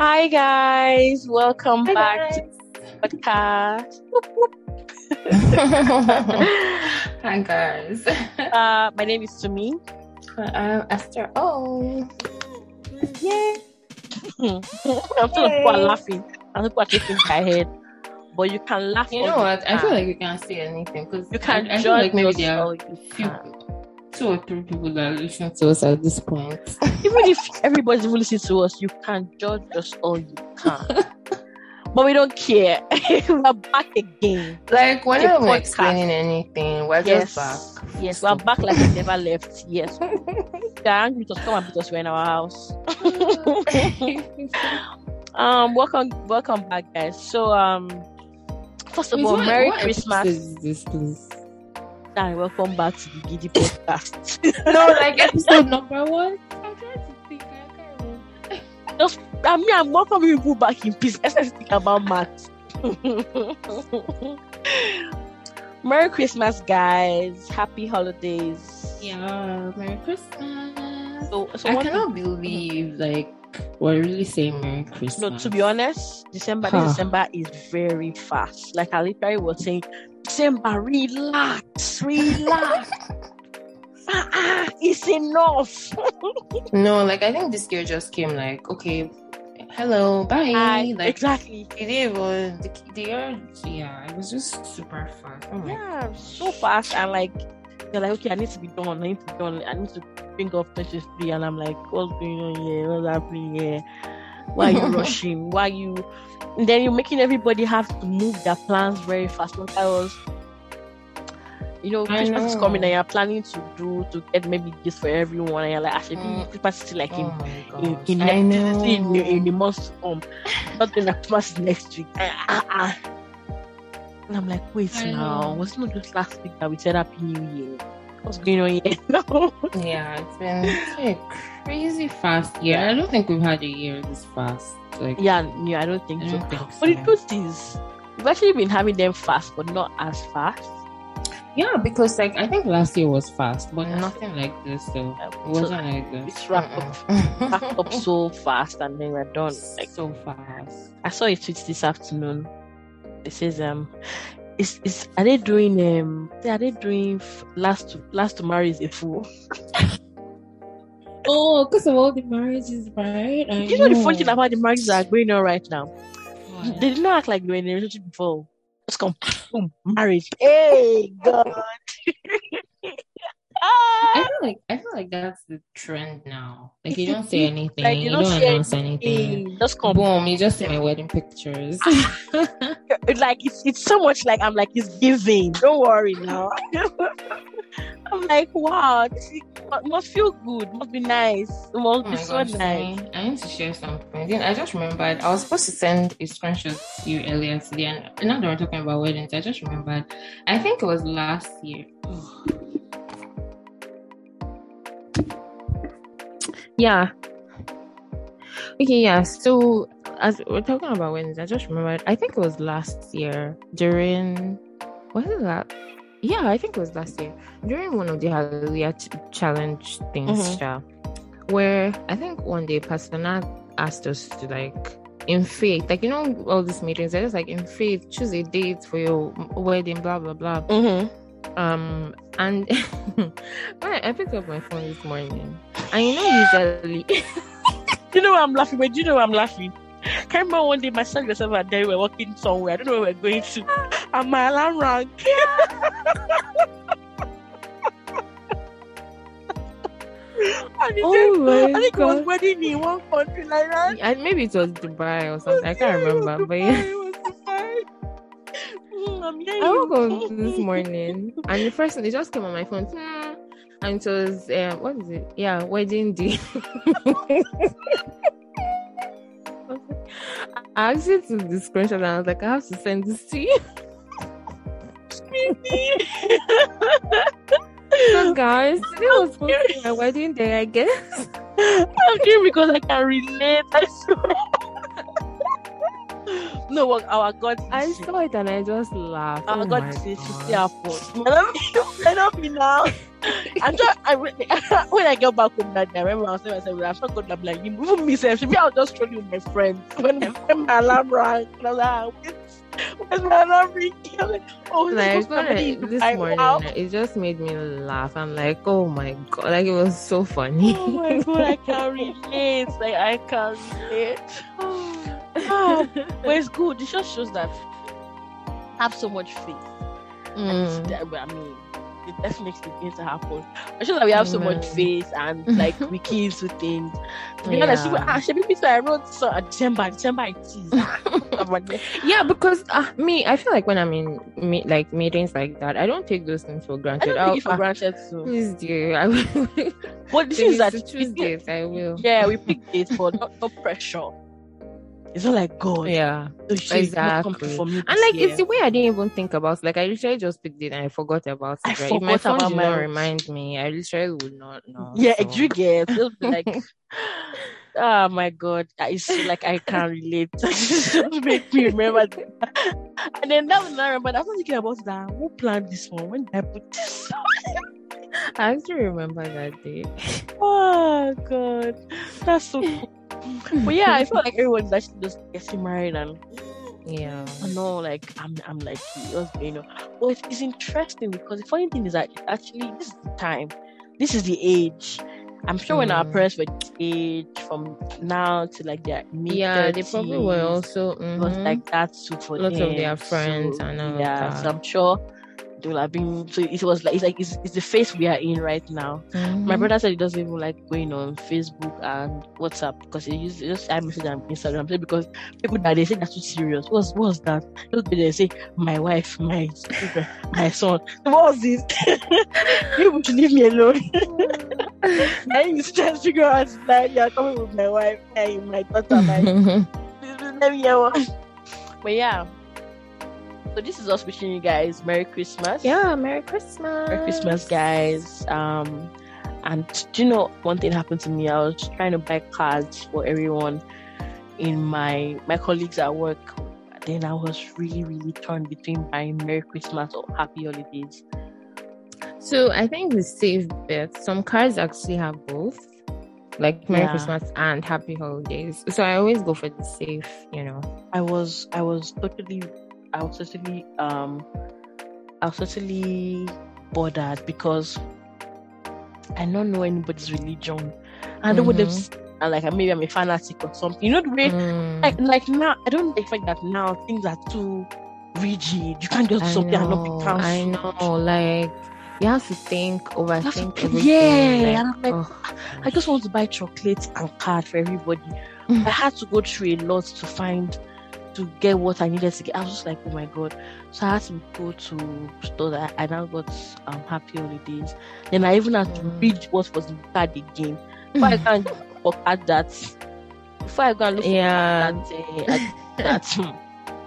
Hi guys, welcome Hi, back guys. to the podcast. Hi guys. Uh, my name is Sumi. I'm Esther. Oh, Yeah. I'm still people are Yay. laughing. And people are shaking their head. But you can laugh. you know what? I feel like you can't say anything because you can I, I feel like maybe there are you few, can. Two or three people that listen to us at this point. Even if everybody's even listening to us, you can judge us all you can. but we don't care. we're back again. Like we're podcast. explaining anything, we're Yes. just back. Yes, we're back like we never left. Yes. They're angry with us. Come and beat us. We're in our house. Um, welcome, welcome back, guys. So, um, first of Wait, all, what- Merry what Christmas is this, please? And welcome back to the Giddy Podcast. No, like episode number one. I'm trying to think. I can't remember. Just, I mean, I'm welcoming people back in peace. Let's just think about math. Merry Christmas, guys. Happy holidays. Yeah, Merry Christmas. So, so I cannot believe like we're really saying Merry Christmas. No, to be honest, December Huh. December is very fast. Like I literally was saying, December, relax, relax. ah, it's enough. No, like I think this year just came like, okay, hello, bye. I- like exactly. it was the, the year, yeah, it was just super fast. Oh Yeah, so fast and like you're like, okay, I need to be done. I need to be done. I need to bring up 23 and I'm like, what's going on here? What's happening here? Why are you rushing? Why you and then you're making everybody have to move their plans very fast. Like I was you know, I Christmas is coming and you're planning to do to get maybe this for everyone and you're like actually Mm. Christmas is still like in Oh in, in, I next, know. in, the- in the months to come. Not in Christmas next week. Ah, ah, ah. And I'm like, wait I now, know. was it not just last week that we said Happy New Year? What's going on here? No. Yeah, it's been, it's been a crazy fast year. I don't think we've had a year this fast. Like, yeah, yeah, I don't think I so. don't think But the so. truth is, we've actually been having them fast, but not as fast. Yeah, because like I think last year was fast, but nothing like this. So Uh, it wasn't like this. it's wrapped up, wrapped up so fast, and then we're done. Like so fast. I saw a tweet this afternoon. It says, um, is is are they doing um are they doing f- last to last to marry is a fool? Oh, because of all the marriages, right? I you know the funny thing about the marriages that are going on right now? What? They did not act like they were in a relationship before. Just come boom, marriage. Hey God. I ah, feel like I feel like that's the trend now. Like you don't say anything, Like, you you don't don't announce anything. hey, just come. Boom, you just see my wedding pictures. It's like it's it's so much like I'm like it's giving. Don't worry now. I'm like wow, this is, must feel good. Must be nice. It must Oh be so gosh, nice. I need to share something. Then I just remembered I was supposed to send a screenshot to you earlier today, and now that we're talking about weddings, I just remembered. I think it was last year. Yeah. Okay, yeah. So as we're talking about weddings, I just remembered. I think it was last year during. Was it that? Yeah, I think it was last year during one of the Hallelujah ch- challenge things, Mhm. sha, where I think one day Pastor Nat asked us to like in faith, like you know all these meetings, they're just like in faith, choose a date for your wedding, blah blah blah. Mm-hmm. Um, and when I, I picked up my phone this morning, and you know usually, You know why I'm laughing? But do you know why I'm laughing? Can remember one day myself yourself and Derry were walking somewhere. I don't know where we're going to. And my alarm rang. oh my I think it was wedding in one country like that. and maybe it was Dubai or something. I can't Yeah, remember, but yeah. it was Dubai. Mm, I woke up this morning and the first thing it just came on my phone. And it was um, what is it? Yeah, wedding day. I asked you to the screenshot and I was like, I have to send this to you. So guys, today was supposed to be my wedding day, I guess. I'm doing because I can relate. I swear. no, what our God I saw it and I just laughed. our oh God my she gosh. see our fault. Let me let me now. I'm just, I, when I get back home that day, I remember I was saying myself, I'm not going to be like, even me, self, me, I was just trolling with my friends. When, when my alarm rang, and I was like, ah, where's my alarm ringing? Oh, like this morning, wow. it just made me laugh. I'm like, oh my god, like it was so funny. Oh my god, I can't relate. Like I can't relate. Oh, but it's good. It just shows that have so much faith. Mm. I mean, it definitely begins to happen. I sure that we have so much faith and like we key into things. To be yeah. honest, ah, she be I wrote so uh, December, December it is. yeah, because uh, me, I feel like when I'm in me, like meetings like that, I don't take those things for granted. I don't take it for uh, granted too. Please do. I will. But this is that Tuesdays, I will. Yeah, we pick dates, but not, no pressure. It's not like God. Yeah. exactly. and like year. it's the way I didn't even think about. Like I literally just picked it and I forgot about it. I right? forgot if my phone about did my not remind me, I literally would not know. Yeah, so. you get like Oh my god, it's like I can't relate. just make me remember. And then that was not remember. I was thinking about that. Who planned this one? When did I put this? I actually remember that day. Oh god, that's so cool but yeah, I feel like everyone's actually just getting married and yeah, I know, like I'm, I'm like, what's going on? Well, it's, it's interesting because the funny thing is that actually this is the time, this is the age. I'm sure mm. when our mm. parents were age, from now to like their mid yeah, they probably were also mm-hmm. was like that too for lots them. of their friends so, and all yeah. So I'm sure they will have been so it was like it's like it's, it's the phase we are in right now. Mm-hmm. my brother said he doesn't even like going on facebook and whatsapp because he uses just iMessage and instagram. Because people that they say that's too serious. What's what's that? They say my wife my children, my son. What was this? People should leave me alone. And you just figure out that you're coming with my wife and my daughter my let me hear one but yeah so this is us wishing you guys Merry Christmas. Yeah, Merry Christmas. Merry Christmas, guys. Um, and do you know one thing happened to me? I was trying to buy cards for everyone in my my colleagues at work. Then I was really, really torn between buying Merry Christmas or Happy Holidays. So I think the safe bet. Some cards actually have both, like Merry yeah. Christmas and Happy Holidays. So I always go for the safe. You know. I was I was totally I was totally um I was totally bothered because I don't know anybody's religion. I don't mm-hmm. and like maybe I'm a fanatic or something. You know the way mm. like like now I don't expect that now things are too rigid. You can't just do something and not be cancelled. I know, like you have to think, overthink everything. Yeah, like, like oh. I just want to buy chocolates and card for everybody. I had to go through a lot to find to get what I needed to get. I was just like, oh my god. So I had to go to store that I now got um happy holidays. Then I even had to mm. read what was the card again. Before I can forget that before I go and look yeah. that, uh, that hmm,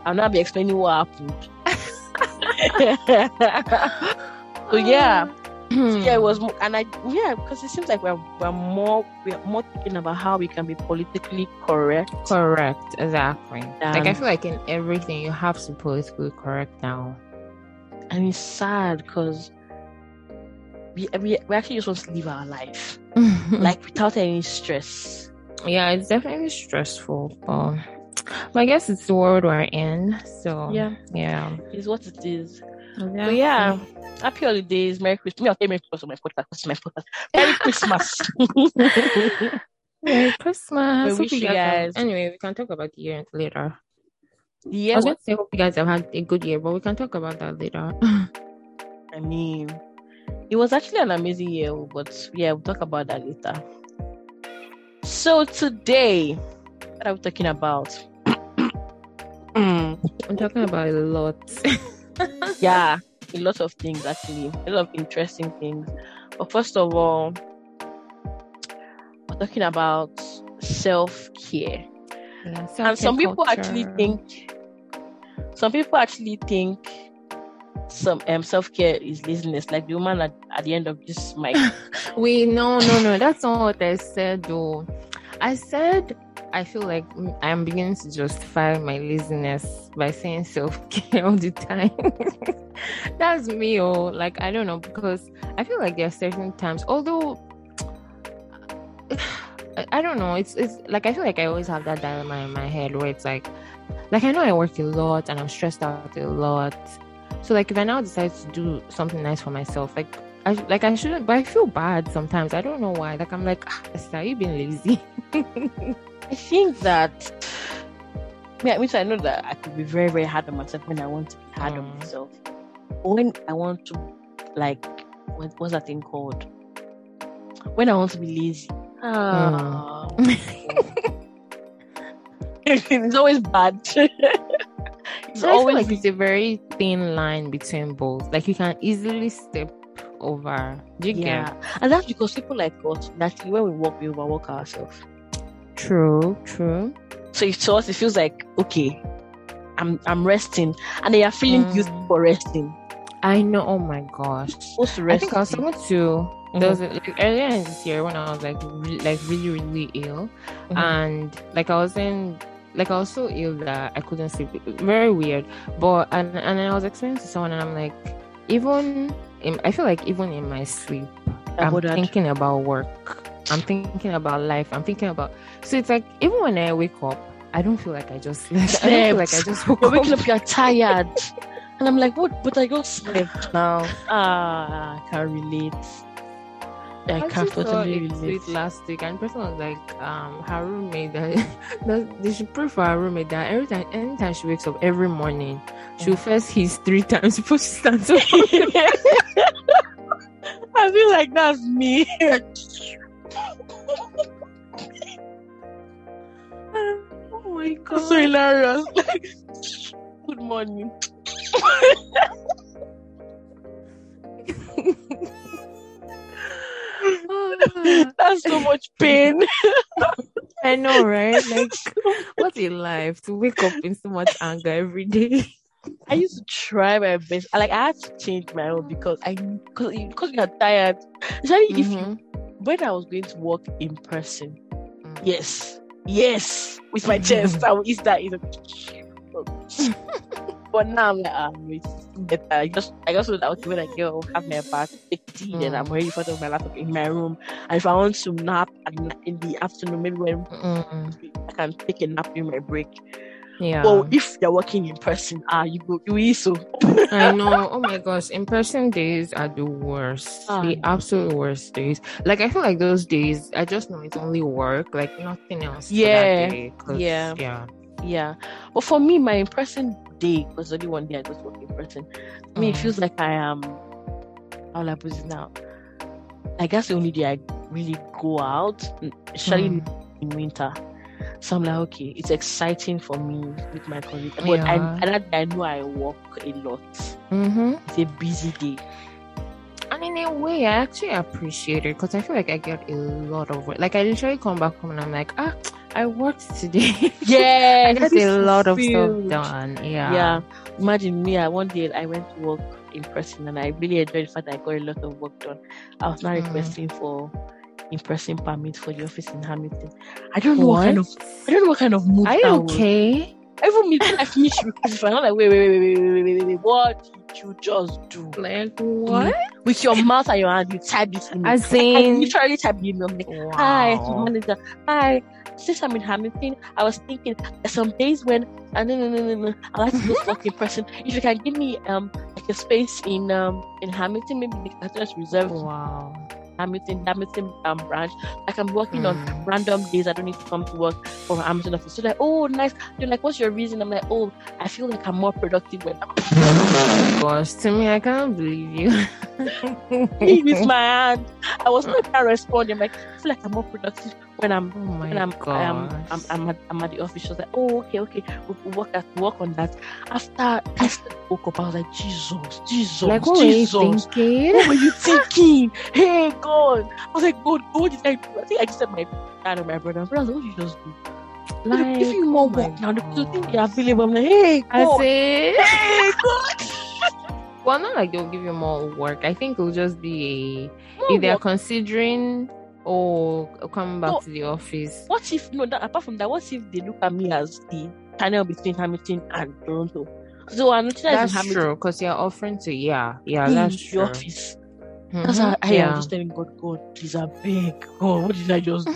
I'll not be explaining what happened. so yeah so yeah, it hmm. was, more, and I yeah, because it seems like we're we're more we're more thinking about how we can be politically correct. Correct, exactly. like I feel like in everything you have to be politically correct now, and it's sad because we, we we actually just want to live our life like without any stress. Yeah, it's definitely stressful, but. But I guess it's the world we're in, so yeah, yeah, it's what it is. Exactly. But yeah, mm. happy holidays, Merry Christmas. Me, I'll Merry Christmas on my podcast. My podcast. Merry Christmas. Merry Christmas. We wish you guys. Have, anyway, we can talk about the year later. Yeah. I was going to say, hope you guys have had a good year, but we can talk about that later. I mean, it was actually an amazing year, but yeah, we'll talk about that later. So today, what are we talking about? I'm talking about a lot yeah, a lot of things actually, a lot of interesting things. But first of all, we're talking about self care. Yeah, and some people culture. actually think, some people actually think some um, self care is laziness, like the woman at, at the end of this mic. Wait, no, no, no, that's not what I said though. I said I feel like I'm beginning to justify my laziness by saying self care all the time. That's me, oh, like I don't know because I feel like there are certain times, although I, don't know, it's it's like I feel like I always have that dilemma in my head where it's like, like I know I work a lot and I'm stressed out a lot, so like if I now decide to do something nice for myself, like I like I shouldn't, but I feel bad sometimes. I don't know why. Like I'm like, ah, Esther, you being lazy? I think that yeah, which I know that I could be very, very hard on myself when I want to be hard on Mm. myself. When I want to like what what's that thing called? When I want to be lazy. Ah. it's always bad. it's So always like it's a very thin line between both. Like you can easily step over. Do you yeah. get? And that's because people like us, naturally when we work, we overwork ourselves. True, true. So it, to us it feels like okay, I'm I'm resting. And they are feeling Mm. guilty for resting. I know. Oh my gosh. Supposed to I think I was talking to there was like, earlier in this year when I was like re- like really really ill, Mhm. and like I was in like I was so ill that I couldn't sleep. Very weird. But and and I was explaining to someone, and I'm like, even in, I feel like even in my sleep, I'm thinking about work. I'm thinking about life. I'm thinking about. So it's like even when I wake up, I don't feel like I just slept. I don't feel like I just woke You're up. waking up, you're tired. and I'm like, what? But I just slept now. Ah, I can relate. I can actually saw totally a relate. last week, and the person was like, um, her roommate that, that they should pray for her roommate that every time, anytime she wakes up every morning, she'll first hiss three times before she stands up. I feel like that's me. oh my god! so hilarious. Good morning. That's so much pain. I know, right? Like, what a life to wake up in so much anger every day. I used to try my best. Like I had to change my own because I because because we are tired. Especially if you Mhm. when I was going to work in person. Mm. Yes, yes, with my chest. I will eat that. But now I'm like, um, it's better. I just, I just that okay, when I get home, have my bath, take tea, then I'm Mm. ready for my laptop in my room. And if I want to nap in the afternoon, maybe when Mm. I can take a nap in my break. Yeah. Well, if you're working in person, ah, you go, you eat so. I know. Oh my gosh, in person days are the worst. Ah. The absolute worst days. Like I feel like those days, I just know it's only work, like nothing else. Yeah, day, yeah. yeah. Yeah. But for me, my in-person day was only one day I go to work in person. To me, it Mm. feels like I am. How I put it now? I guess the only day I really go out, especially Mm. in winter. So I'm like, okay, it's exciting for me with my colleagues. But I, Yeah. and that day I know I work a lot. Mm-hmm. It's a busy day. And in a way, I actually appreciate it because I feel like I get a lot of work. Like I literally come back home and I'm like, ah, I worked today. Yeah, I get a lot of stuff done. Yeah. Yeah. Imagine me. I one day I went to work in person and I really enjoyed the fact that I got a lot of work done. I was now Mm. requesting for in-person permit for the office in Hamilton. I don't know what, kind of I don't know what kind of move Are you that was. Even me, I finish recruitment. I'm like, wait, wait, wait, wait, wait, wait, wait, what did you just do? Like mm. what? With your mouth and your hand, you type this email. As in, I literally type the email. I'm like, wow. hi, manager. Hi, since I'm in Hamilton, I was thinking some days when ah, I no no no no I like to go in person. If you can give me um like a space in um in Hamilton, maybe I just reserve. Wow. Hamilton, Hamilton um branch. Like I'm working on Mm. random days I don't need to come to work for Amazon office. So like, oh nice. They're like, what's your reason? I'm like, oh, I feel like I'm more productive when I'm Gosh, to me, I can't believe you. with my hand. I was not responding. I'm like, I feel like I'm more productive when I'm Oh when I'm. Um, I'm, I'm, I'm, at, I'm at the office, she was like, oh, okay, okay, we'll, we'll work, at, work on that. After I woke up, I was like, Jesus, Jesus, like, what were you thinking? What were you thinking? Hey, God. I was like, God, what did I do? I think I just said my dad and my brother. Brother, what did you just do? Like, if you more oh work now, the thing you're available. I'm like, hey, I say, Hey, God. well, not like they'll give you more work. I think it'll just be a, if they're work. considering or come back No. to the office. What if, no, that, apart from that, what if they look at me as the channel between Hamilton and Toronto? So I noticed that That's Hamilton, true because you're offering to yeah yeah in that's true. office. That's Mhm, how I, I yeah. was just telling God, God, please, I beg. God, what did I just do?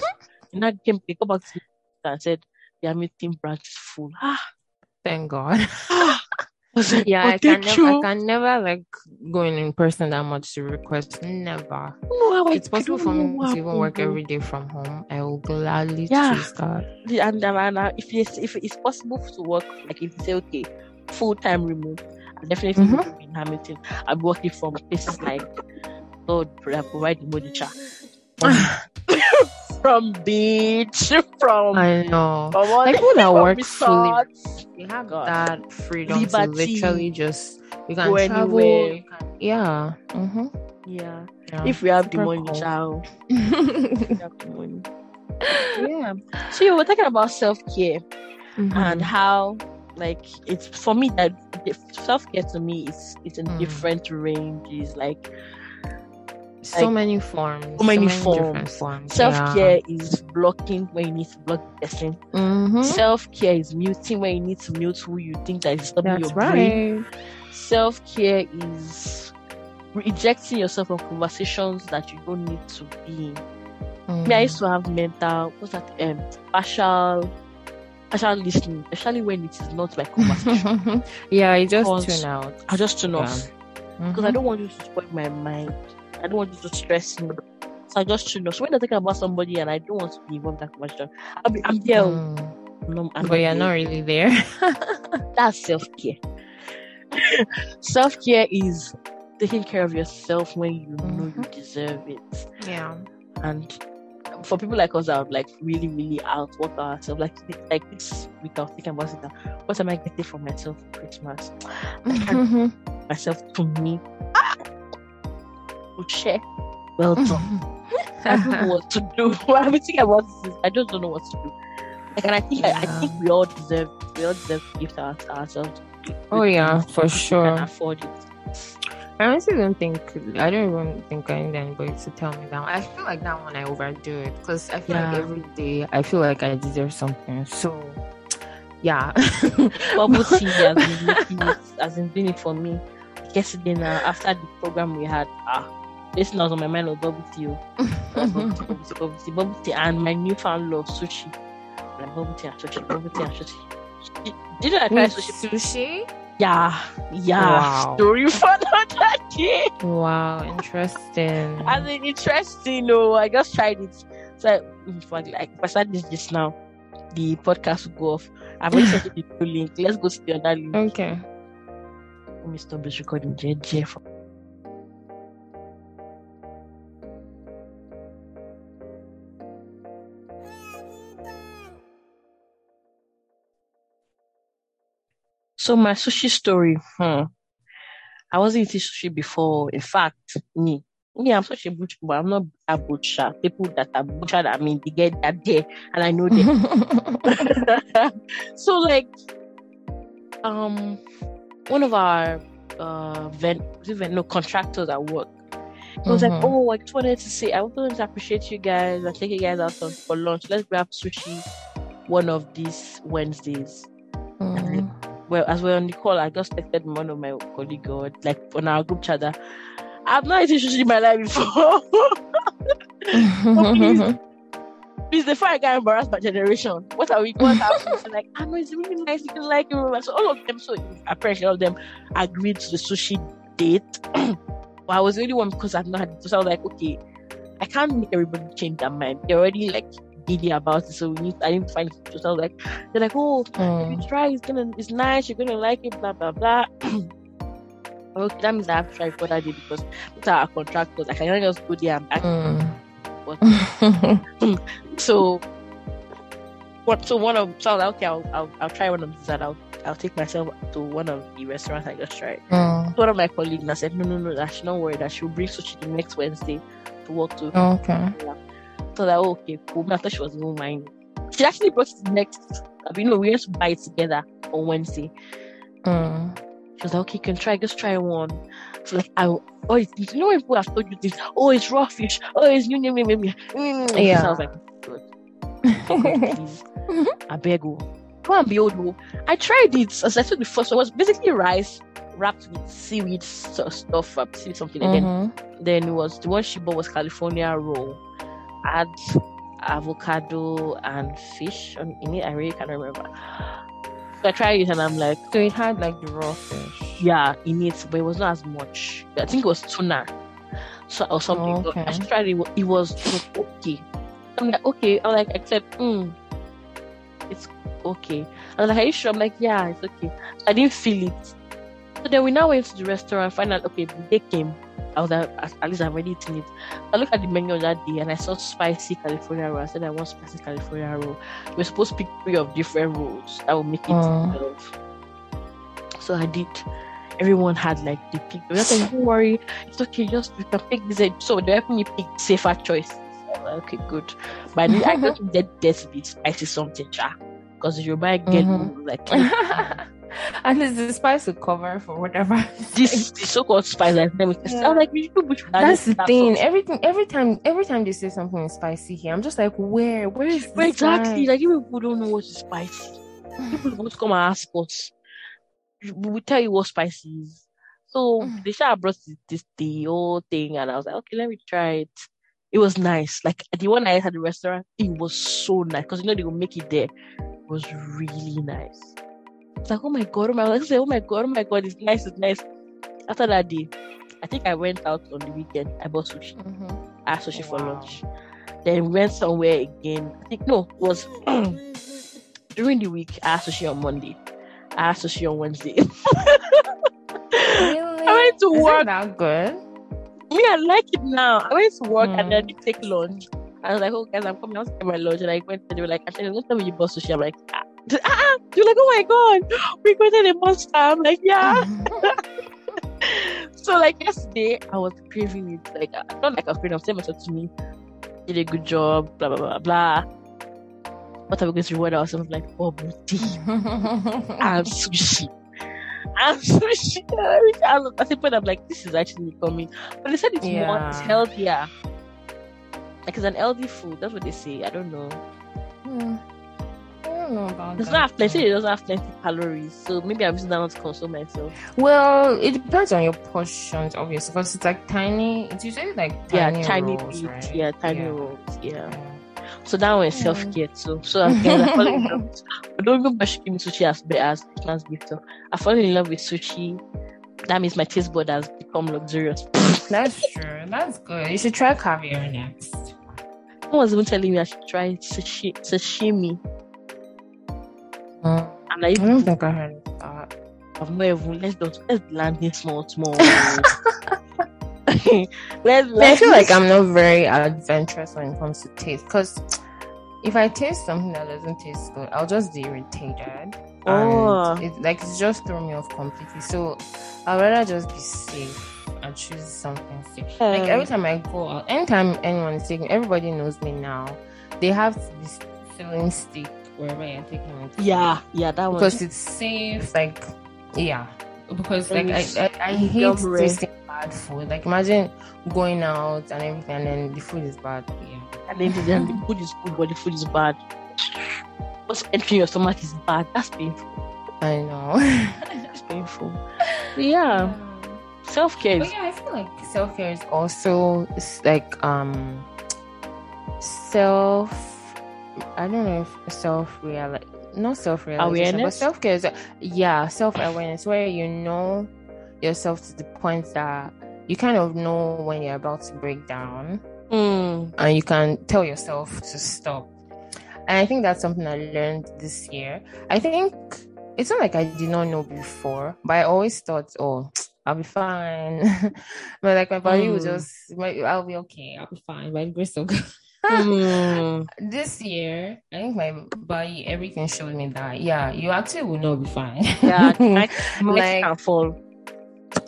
And I came, they come back to me and said, the Hamilton branch is full. Ah, Thank God. Was like, Yeah, I can never. I can never like going in person that much to request. Never. No, It's possible for me to even work every day from home. I will gladly Yeah. choose that. And, and, uh, if it's if it's possible to work, like if you say okay, full time remote, I definitely Mhm. be in Hamilton. I'm working from places like God I provide the Modicha. From beach, from I know. from all Like the- people that work fully, resorts. have God. that freedom to literally just you can Go travel. anywhere. You can, yeah. Mm-hmm. Yeah. yeah. If we have the Super money, cool. child. Have the money. Yeah. So you were talking about self care Mhm. and how like it's for me that self care to me is it's in Mm. different ranges. Like so like, many forms. so many different forms. forms. self care is blocking when you need to block the person. Yeah. Mhm. Self care is muting when you need to mute who you think that is stopping That's your brain. right. Self care is rejecting yourself from conversations that you don't need to be in. Me, I used to have mental, what's that, um, partial, partial listening, especially when it is not like conversation. Yeah, I just tune out. I just turn off Yeah. because I don't want you to spoil my mind. I don't want you to stress me. So I just tune know. So when I think about somebody and I don't want to be involved in that conversation, I'll be, I'm there. oh. Mm. No, I'm But you're not really there. That's self care. self care is taking care of yourself when you know you Mhm. deserve it. yeah. and for people like us that are like really really out, outwork ourselves like like this week I was thinking about it what am I getting for myself for Christmas Mhm. myself to me share. Well done. I don't know what to do. I'm thinking about this. I just don't know what to do. Like, and I think I, I think we all deserve we all deserve to give our, ourselves Oh yeah, for sure. can afford it. I honestly don't think I don't even think I need anybody to tell me that. I feel like that one I overdo it because I feel like every day I feel like I deserve something. So yeah. bubble tea has been has been doing it for me. Yesterday now after the program we had, ah, this was on my mind was bubble tea, oh. Uh, bubble tea, bubble tea, bubble tea, bubble tea, and my newfound love sushi. Like bubble tea and sushi, bubble tea and sushi. Did you I tried Wait, sushi? sushi? Yeah, yeah. Wow. Story for another day. Wow, interesting. As in interesting, no, I just tried it. So in fact, like if I start this just now, the podcast will go off. I've already sent you the link. Let's go to the other link. okay. Let me stop this recording, JJ. So my sushi story, hmm. I wasn't eating sushi before. In fact, me, me, I'm such a butcher, but I'm not a butcher. People that are butchered, I mean, they get that there, and I know them. so like um one of our uh ven- was no contractors at work he was Mhm. like oh i just wanted to say i wanted to appreciate you guys and take you guys out for lunch let's grab sushi one of these wednesdays Mm. Well as we're on the call i just texted one of my colleague like on our group chat that i've not eaten sushi in my life before oh, please. Please, before I get embarrassed by generation, what are we happened? So like, ah, I know it's really nice, you can like it. So all of them, so apparently all of them agreed to the sushi date. but I was the only one because I've not had it. So I was like, okay, I can't make everybody change their mind. They're already like giddy about it, so we need I need to find it. So I was like, they're like, oh, if Mm. you try, it's gonna it's nice, you're gonna like it, blah blah blah. okay, that means I have to try for that day because these are our contractors. I cannot just go there and act Mm. so what so one of so I was like, okay I'll, I'll I'll try one of these and I'll I'll take myself to one of the restaurants I just tried. Mm. One of my colleagues and I said, No no no that should not worry that she'll bring sushi the next Wednesday to work to Okay. So that oh, okay cool. I thought she was even mind. She actually brought it next I mean no we went to buy it together on Wednesday. Mm. She was like, okay, you can try, just try one. So like, I, oh, it's, you know when people have told you this, oh, it's raw fish, oh, it's you, you, you, you, you. Yeah. So I was like, good. Please. I beg you. Go and behold. oh. I tried it. As I said the first one it was basically rice wrapped with seaweed st- stuff, seaweed something. And then, then it was the one she bought was California roll. Had avocado and fish on in it. I really can't remember. So I tried it and I'm like, So it had like the raw fish. yeah, in it, but it was not as much. I think it was tuna, so or something. So Okay. I tried it. It was, it was okay. I'm like, okay. I'm like, except, mm, it's okay. I was like, are you sure? I'm like, yeah, it's okay. I didn't feel it. So then we now went to the restaurant. Find out, okay, they came. I was like, at least I've already eaten it. I looked at the menu that day and I saw spicy California roll. I said I want spicy California roll. We're supposed to pick three of different rolls that will make it. 12. So I did. Everyone had like the pick. They like, don't worry, it's okay, just we can pick this. So they helped me pick safer was like, okay, good. But I, I just did this bit spicy something, because you buy get Mhm. like and is the spice to cover for whatever. this the so-called spice. Like, let me test. I was like, you people should add That's the thing. Everything, every time, every time they say something is spicy here, I'm just like, where, where is the exactly. spice? Like you people don't know what is spicy. People won't come and ask us. We will tell you what spicy is. So Mm. they should brought this, this the whole thing, and I was like, okay, let me try it. It was nice. Like the one I ate at the restaurant, it was so nice because you know they will make it there. It was really nice. It's like, oh my god, oh my god, I oh my god, oh my god, it's nice, it's nice. After that day, I think I went out on the weekend. I bought sushi. Mhm. I had sushi for Wow. lunch. Then went somewhere again. I think no, it was during the week. I had sushi on Monday. I had sushi on Wednesday. Really? I went to Is it work. that good? Me, I like it now. I went to work and Hmm. then I did take lunch. I was like, oh guys, I'm coming. I was getting my lunch, and I went. And they were like, actually, don't tell me you bought sushi. I'm like, ah, ah. They're like, oh my god, we got a monster. I'm like, yeah. So like yesterday, I was craving it. Like uh, not like I was craving. I'm saying myself to me, did a good job. Blah blah blah blah. What are we going to reward ourselves? Like bubble tea and sushi. And sushi. I I was- At the point, I'm like, this is actually coming. But they said it's more, it's healthier. Like it's an healthy food. That's what they say. I don't know. Hmm. I don't know about It does that. not have plenty. It doesn't have plenty calories. So maybe I'm using that one to console myself. Well, it depends on your portions, obviously, because it's like tiny. It's usually like tiny yeah, tiny rolls, right? Yeah, tiny Yeah. rolls. Yeah. So that one is Mm. self care too. So I'm kind of falling in love. With, I don't even me sushi as as gift. So I fall in love with sushi. That means my taste bud has become luxurious. That's true. That's good. You should try caviar next. Someone was even telling me I should try sushi sashimi. And I I don't think I heard that. I've not even let's do let's land this small small. let's let's feel like I'm not very adventurous when it comes to taste because if I taste something that doesn't taste good, I'll just be irritated. Oh. And it like it's just throw me off completely. So I'd rather just be safe and choose something safe. Like every time I go out, anytime anyone is taking, everybody knows me now. They have this filling stick wherever you're taking it. yeah, yeah, that one. because it's safe. Like, yeah, because like I, I, I hate tasting bad food. Like imagine going out and everything, and then the food is bad. Yeah. and then the, then the food is good, but the food is bad. What's entering your stomach is bad. That's painful. I know. That's painful. So yeah, self care But yeah, I feel like self care is also it's like um self. I don't know if self real not self realization, but self care yeah self awareness where you know yourself to the point that you kind of know when you're about to break down Mm, and you can tell yourself to stop. And I think that's something I learned this year. I think it's not like I did not know before, but I always thought, oh, I'll be fine. but like my body will Mm. just, my, I'll be okay. I'll be fine. By the grace of God. mm, This year, I think my body, everything showed me that, yeah, you actually will not be fine. yeah, like, Like- can fall.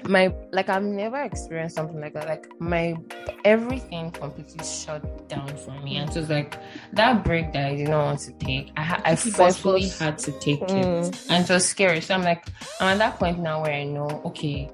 my like I've never experienced something like that. Like my everything completely shut down for me, and so it's like that break that I did not want to take. I ha- I forcefully had to take it, Mm. and it was scary. So I'm like, I'm at that point now where I know, okay,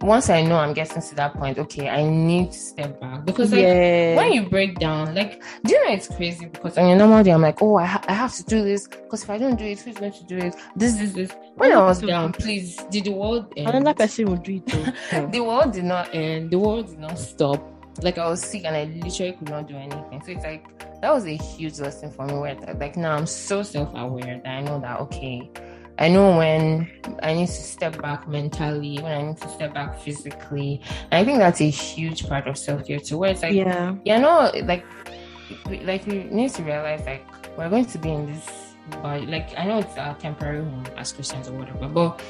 once I know I'm getting to that point, okay, I need to step back because like yeah. when you break down, like, do you know it's crazy? Because on a normal day, I'm like, oh, I, ha- I have to do this because if I don't do it, who's going to do it? This, this, this. When I was down, please, did the world end? Another person will do it too. Yeah. the world did not end. The world did not stop. Like I was sick and I literally could not do anything. So it's like that was a huge lesson for me. Where like now I'm so self-aware that I know that okay, I know when I need to step back mentally, when I need to step back physically. And I think that's a huge part of self-care too. Where it's like yeah. yeah, no, like like we need to realize like we're going to be in this body. Like I know it's a temporary home as Christians or whatever, but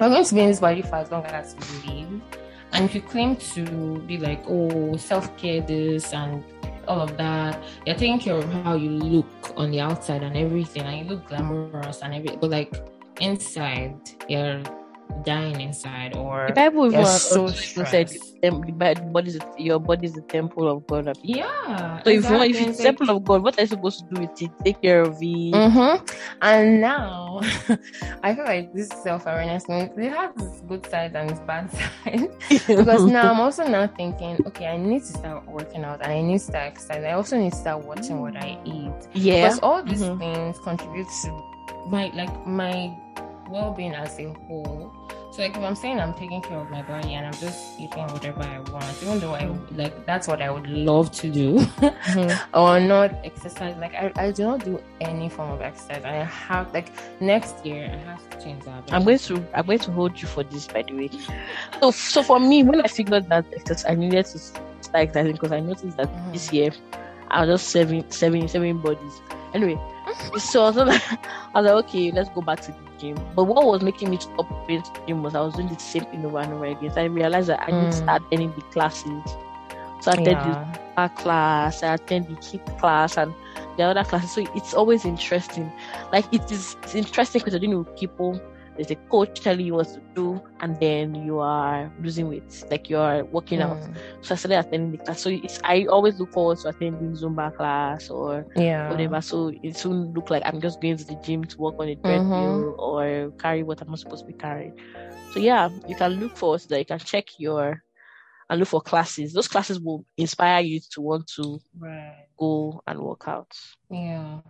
we're going to be in this body for as long as we live. And if you claim to be like, oh, self care, this and all of that, you're taking care of how you look on the outside and everything, and you look glamorous and everything, but like inside, you're dying inside, or The Bible even you're so also said the Bi- body your body is the temple of God. yeah. So if you want, if it's the temple of God, what are you supposed to do with it? Take care of it. Mm-hmm. And now, I feel like this self awareness thing it has its good side and its bad side. because now I'm also now thinking, okay, I need to start working out and I need to start exercising. I also need to start watching what I eat. yeah, Because all these Mhm. things contribute to my like my well being as a whole. So like if I'm saying I'm taking care of my body and I'm just eating whatever I want, even though I like that's what I would love to do Mhm. or not exercise. Like I, I do not do any form of exercise. I have like next year I have to change that. I'm going to I'm going to hold you for this, by the way. So so for me, when I figured that exercise, I needed to start exercising because I noticed that Mhm. this year I was just serving serving serving bodies. Anyway, so I was like, I was like, okay, let's go back to the gym. But what was making me stop going to the gym was I was doing the same thing over and over again. So I realized that I need to Mm. start attending the classes. So I attended yeah. the art class, I attend the kid class, and the other classes. So it's always interesting. Like it is it's interesting because you're dealing with people. There's a coach telling you what to do, and then you are losing weight, like you are working out. Mm. So I started attending the class. So it's I always look forward to attending Zumba class or Yeah. whatever. So it soon look like I'm just going to the gym to work on a Mm-hmm. treadmill or carry what I'm not supposed to be carrying. So yeah, you can look forward to that. You can check your and look for classes. Those classes will inspire you to want to Right. go and work out. Yeah.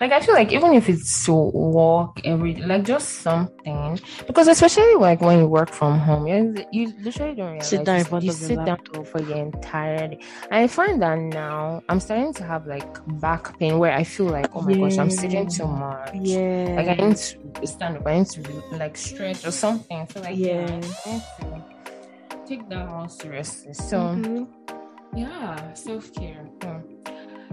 Like I feel like even if it's to walk every like just something because especially like when you work from home you you literally don't realize Sit down you, you sit down for your entire day. I find that now I'm starting to have like back pain where I feel like oh my gosh I'm sitting too much. Yeah. Like I need to stand up, I need to like stretch or something. So like yeah, Yeah. To take that more seriously. So Mhm. yeah, self care.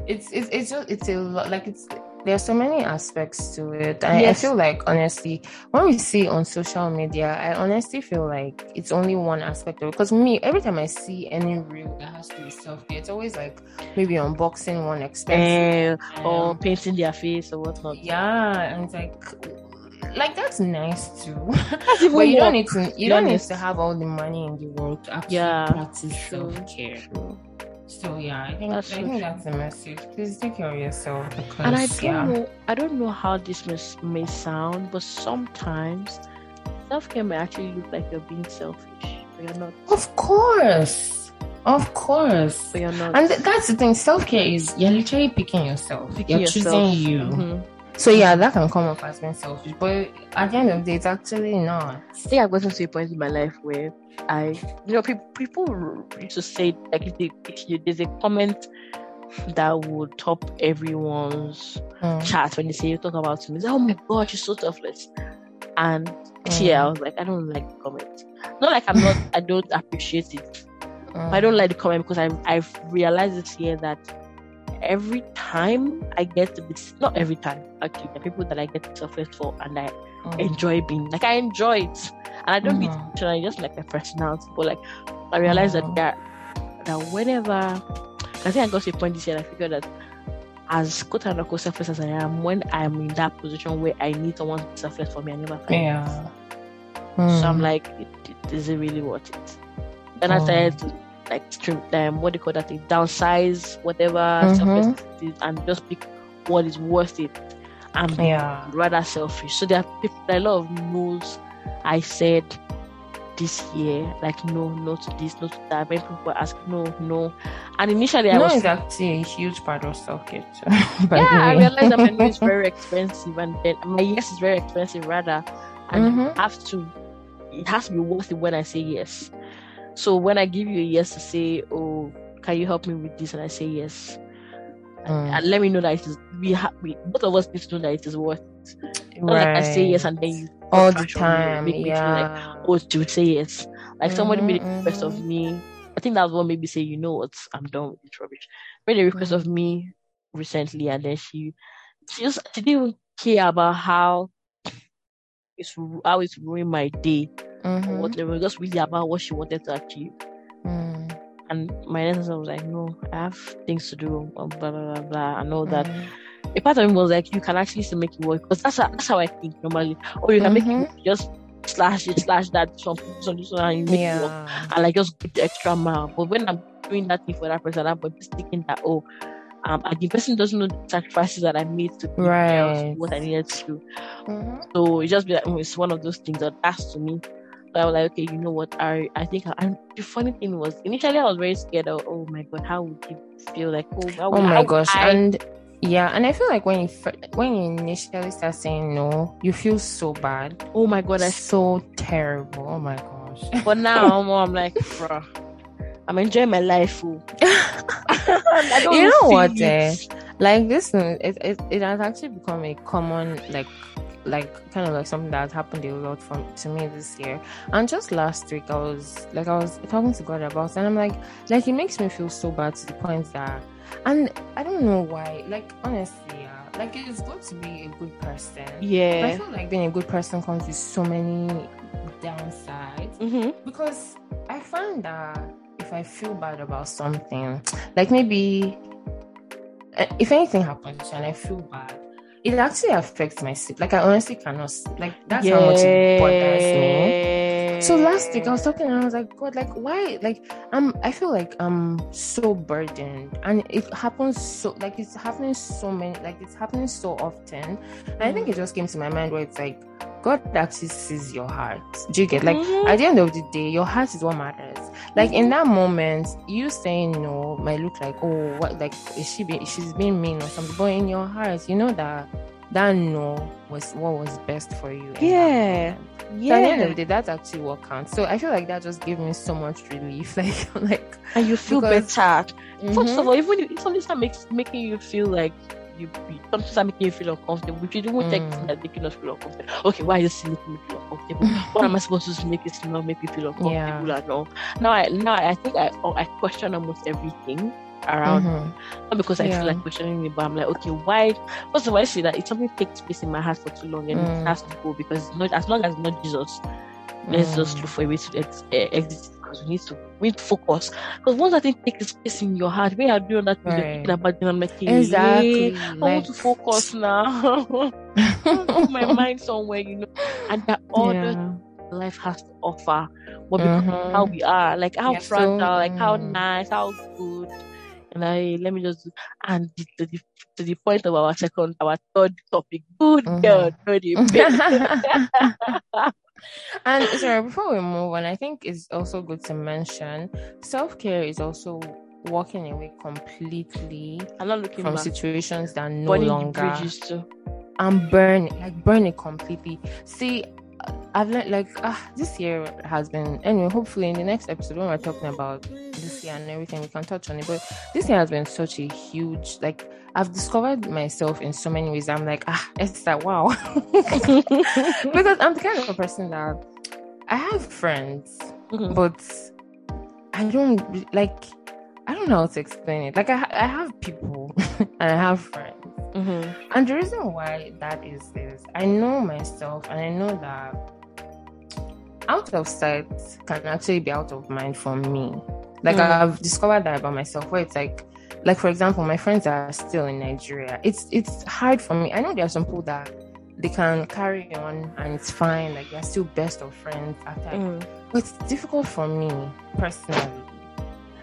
It's it's it's just it's a lot. Like it's there's so many aspects to it. I, I feel like honestly, when we see on social media, I honestly feel like it's only one aspect of it. Because me, every time I see any reel that has to do with self care, it's always like maybe unboxing one expensive. Eh, or um, painting their face or whatnot. yeah, and it's like like that's nice too. That's but you don't need to you don't need to have all the money in the world to actually Yeah, practice self care. So yeah, I think That's I think that's the message. Please take care of yourself because And I don't yeah. know, I don't know how this may, may sound, but sometimes self care may actually look like you're being selfish, but you're not. Of course. Of course. But you're not. And th- that's the thing, self care is you're literally picking yourself. Picking you're yourself. choosing you. Mhm. So yeah, that can come off as being selfish. But at the end of the day, it's actually not. I think I've gotten to a point in my life where I, you know, people people used to say like if, they, if you, there's a comment that would top everyone's Mm. chat when they say you talk about me. Oh my gosh, you're so selfless. And yeah, I was like, I don't like the comment. Not like I'm not, I don't appreciate it. Mm. I don't like the comment because I've I've realized this year that every time I get to be not every time actually the people that I get selfless for and I Mm. enjoy being like I enjoy it and I don't be Mhm. intentional, just like my personality but like I realized Mhm. that that that whenever I think I got to a point this year I figured that as quote unquote selfless as I am when I'm in that position where I need someone to be selfless for me I never find Yeah. so I'm Mm. like, it, it, is it really worth it? Then I Oh. started like trim them, what do you call that thing? Downsize whatever Mhm. selfless is and just pick what is worth it and Yeah. rather selfish. So there are people, a lot of no's I said this year, like no, no to this, no to that. When people ask no, no, and initially I no was is actually a huge part of self care. yeah, I realized that my no is very expensive, and then my yes is very expensive rather, and you Mhm. have to, it has to be worth it when I say yes. So when I give you a yes to say, oh, can you help me with this, and I say yes, Mm. and let me know that it is we have we both of us need to know that it is worth. It. Not like I say yes and then you all the on me, time. make me feel like Yeah. oh to say yes. Like somebody made a Mhm, request of me. I think that's what made me say, you know what, I'm done with this rubbish. Made a request Mhm. of me recently, and then she she just she didn't care about how it's how it's ruined my day or Mhm. whatever. It was just really about what she wanted to achieve. And my next was like, no, I have things to do, blah blah blah, blah and all that. Mm. A part of me was like, you can actually still make it work because that's how, that's how I think normally. Or you can make Mhm. it just slash it, slash that, some some one, and you make it work. And like just go the extra mile. But when I'm doing that thing for that person, I'm just thinking that oh, um, and the person doesn't know the sacrifices that I made to be there or to do Right. what I needed to do. Mhm. So it just be like oh, it's one of those things that that's to me. I was like, okay, you know what? I I think I, and the funny thing was initially I was very scared of oh my god, how would it feel like oh, how, Oh my gosh. I- And yeah, and I feel like when you when you initially start saying no, you feel so bad. oh my god, that's so terrible. Oh my gosh. but now I'm, I'm like, bruh, I'm enjoying my life. Oh. I don't You know what, eh? like this it, it it has actually become a common like like kind of like something that happened a lot for to me this year. And just last week i was like i was talking to god about it and i'm like like it makes me feel so bad to the point that and i don't know why like honestly yeah like it's good to be a good person. Yeah, but i feel like being a good person comes with so many downsides. Mm-hmm. because I find that if I feel bad about something, like maybe uh, if anything happens and I feel bad, it actually affects my sleep. Like I honestly cannot sleep. Like that's how much it bothers me. So last week I was talking and I was like, God, like why? Like I'm I feel like I'm so burdened and it happens so like it's happening so many like it's happening so often. And I think it just came to my mind where it's like God actually sees your heart. Do you get like Mhm. at the end of the day, your heart is what matters. Like in that moment, you saying no might look like, oh, what like is she be she's being mean or something. But in your heart, you know that that no was what was best for you. that Yeah. So at the end of yeah. the day, that's actually what counts. So I feel like that just gave me so much relief. Like like and you feel Because- better. First mhm. of all, even if something start makes making you feel like you, you something start making you feel uncomfortable, if you don't take Mm. something that's making us feel uncomfortable. Okay, why is this making me feel uncomfortable? what am I supposed to make it not make me feel uncomfortable Yeah. and all? Now I now I think I oh, I question almost everything around Mhm. not because I Yeah. feel like questioning it, but I'm like, okay, why? First of all, I that if something takes space in my heart for too long, and Mm. it has to go because not as long as not Jesus, let's just Mm. look for a way to ex- eh, exit because we need to we need to focus. Because once that thing takes space in your heart, when you're doing that, thing, you're Right. thinking about it, I'm like, hey, Exactly. I want to focus now. Put my mind somewhere, you know, and that all yeah. the life has to offer. But because Mhm. how we are, like how Yeah, so, fragile, like how mm. nice, how good. And I let me just and the, to, the, to the point of our second, our third topic. Good Mhm. girl, and sorry, before we move on, I think it's also good to mention self care is also walking away completely I'm not looking from back. situations that no Burning longer and burn it, like burn it completely. See, I've learned like ah, this year has been anyway. Hopefully, in the next episode when we're talking about this year and everything, we can touch on it. But this year has been such a huge like. I've discovered myself in so many ways. I'm like, ah, it's that wow, because I'm the kind of a person that I have friends, Mhm. but I don't like. I don't know how to explain it. Like I, I have people and I have friends. Mhm. And the reason why that is is I know myself and I know that out of sight can actually be out of mind for me. Like Mm. I've discovered that about myself where it's like like for example, my friends are still in Nigeria. It's it's hard for me. I know there are some people that they can carry on and it's fine, like they're still best of friends after Mm. but it's difficult for me personally.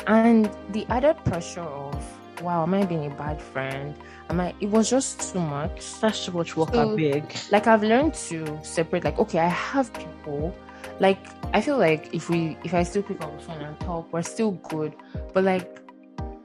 And the added pressure of wow, am I being a bad friend? Am I it was just too much. That's too much work, So- I beg. Like I've learned to separate like, okay, I have people like I feel like if we if I still pick up the phone and talk, we're still good. But like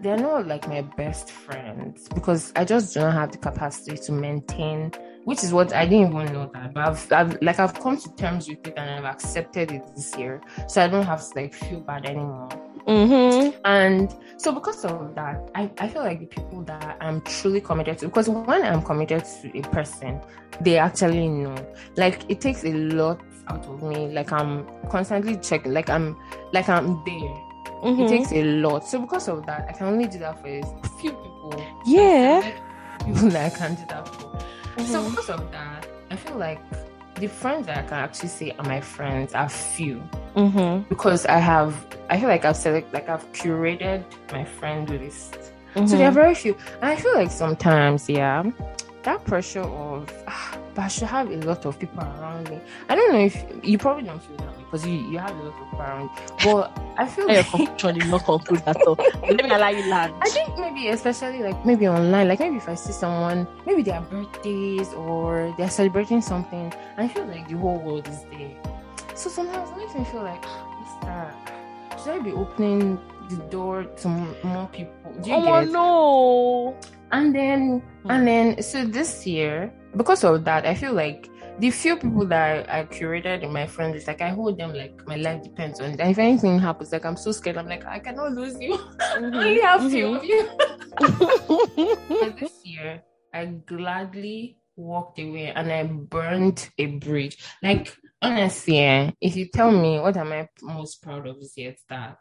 they're not like my best friends because I just do not have the capacity to maintain which is what I didn't even know that. But I've, I've like I've come to terms with it and I've accepted it this year. So I don't have to like feel bad anymore. Mm-hmm. And so because of that, I, I feel like the people that I'm truly committed to, because when I'm committed to a person, they actually know. Like it takes a lot out of me. Like I'm constantly checking, like I'm like I'm there. Mm-hmm. It takes a lot. So because of that, I can only do that for a few people. Yeah. People that I can do that for. So Mhm. because of that, I feel like the friends that I can actually say are my friends are few Mm-hmm. because I have I feel like I've select like I've curated my friend list. Mm-hmm. So there are very few. And I feel like sometimes, yeah, that pressure of ah, but I should have a lot of people around me. I don't know if you probably don't feel that because you, you have a lot of people around. But I feel like conclusion did not conclude at all. Let me allow you land. I think maybe especially like maybe online, like maybe if I see someone, maybe their birthdays or they're celebrating something, I feel like the whole world is there. So sometimes it makes me feel like, "Ah, what's that? Should I be opening the door to more people? Do you oh get? no. And then and then so this year, because of that, I feel like the few people that I, I curated in my friends list, like I hold them like my life depends on it. If anything happens, like I'm so scared, I'm like, I cannot lose you. I only have few Mhm. of you. Mm-hmm. But this year, I gladly walked away and I burned a bridge. Like honestly, eh, if you tell me what am I most proud of this year, it's that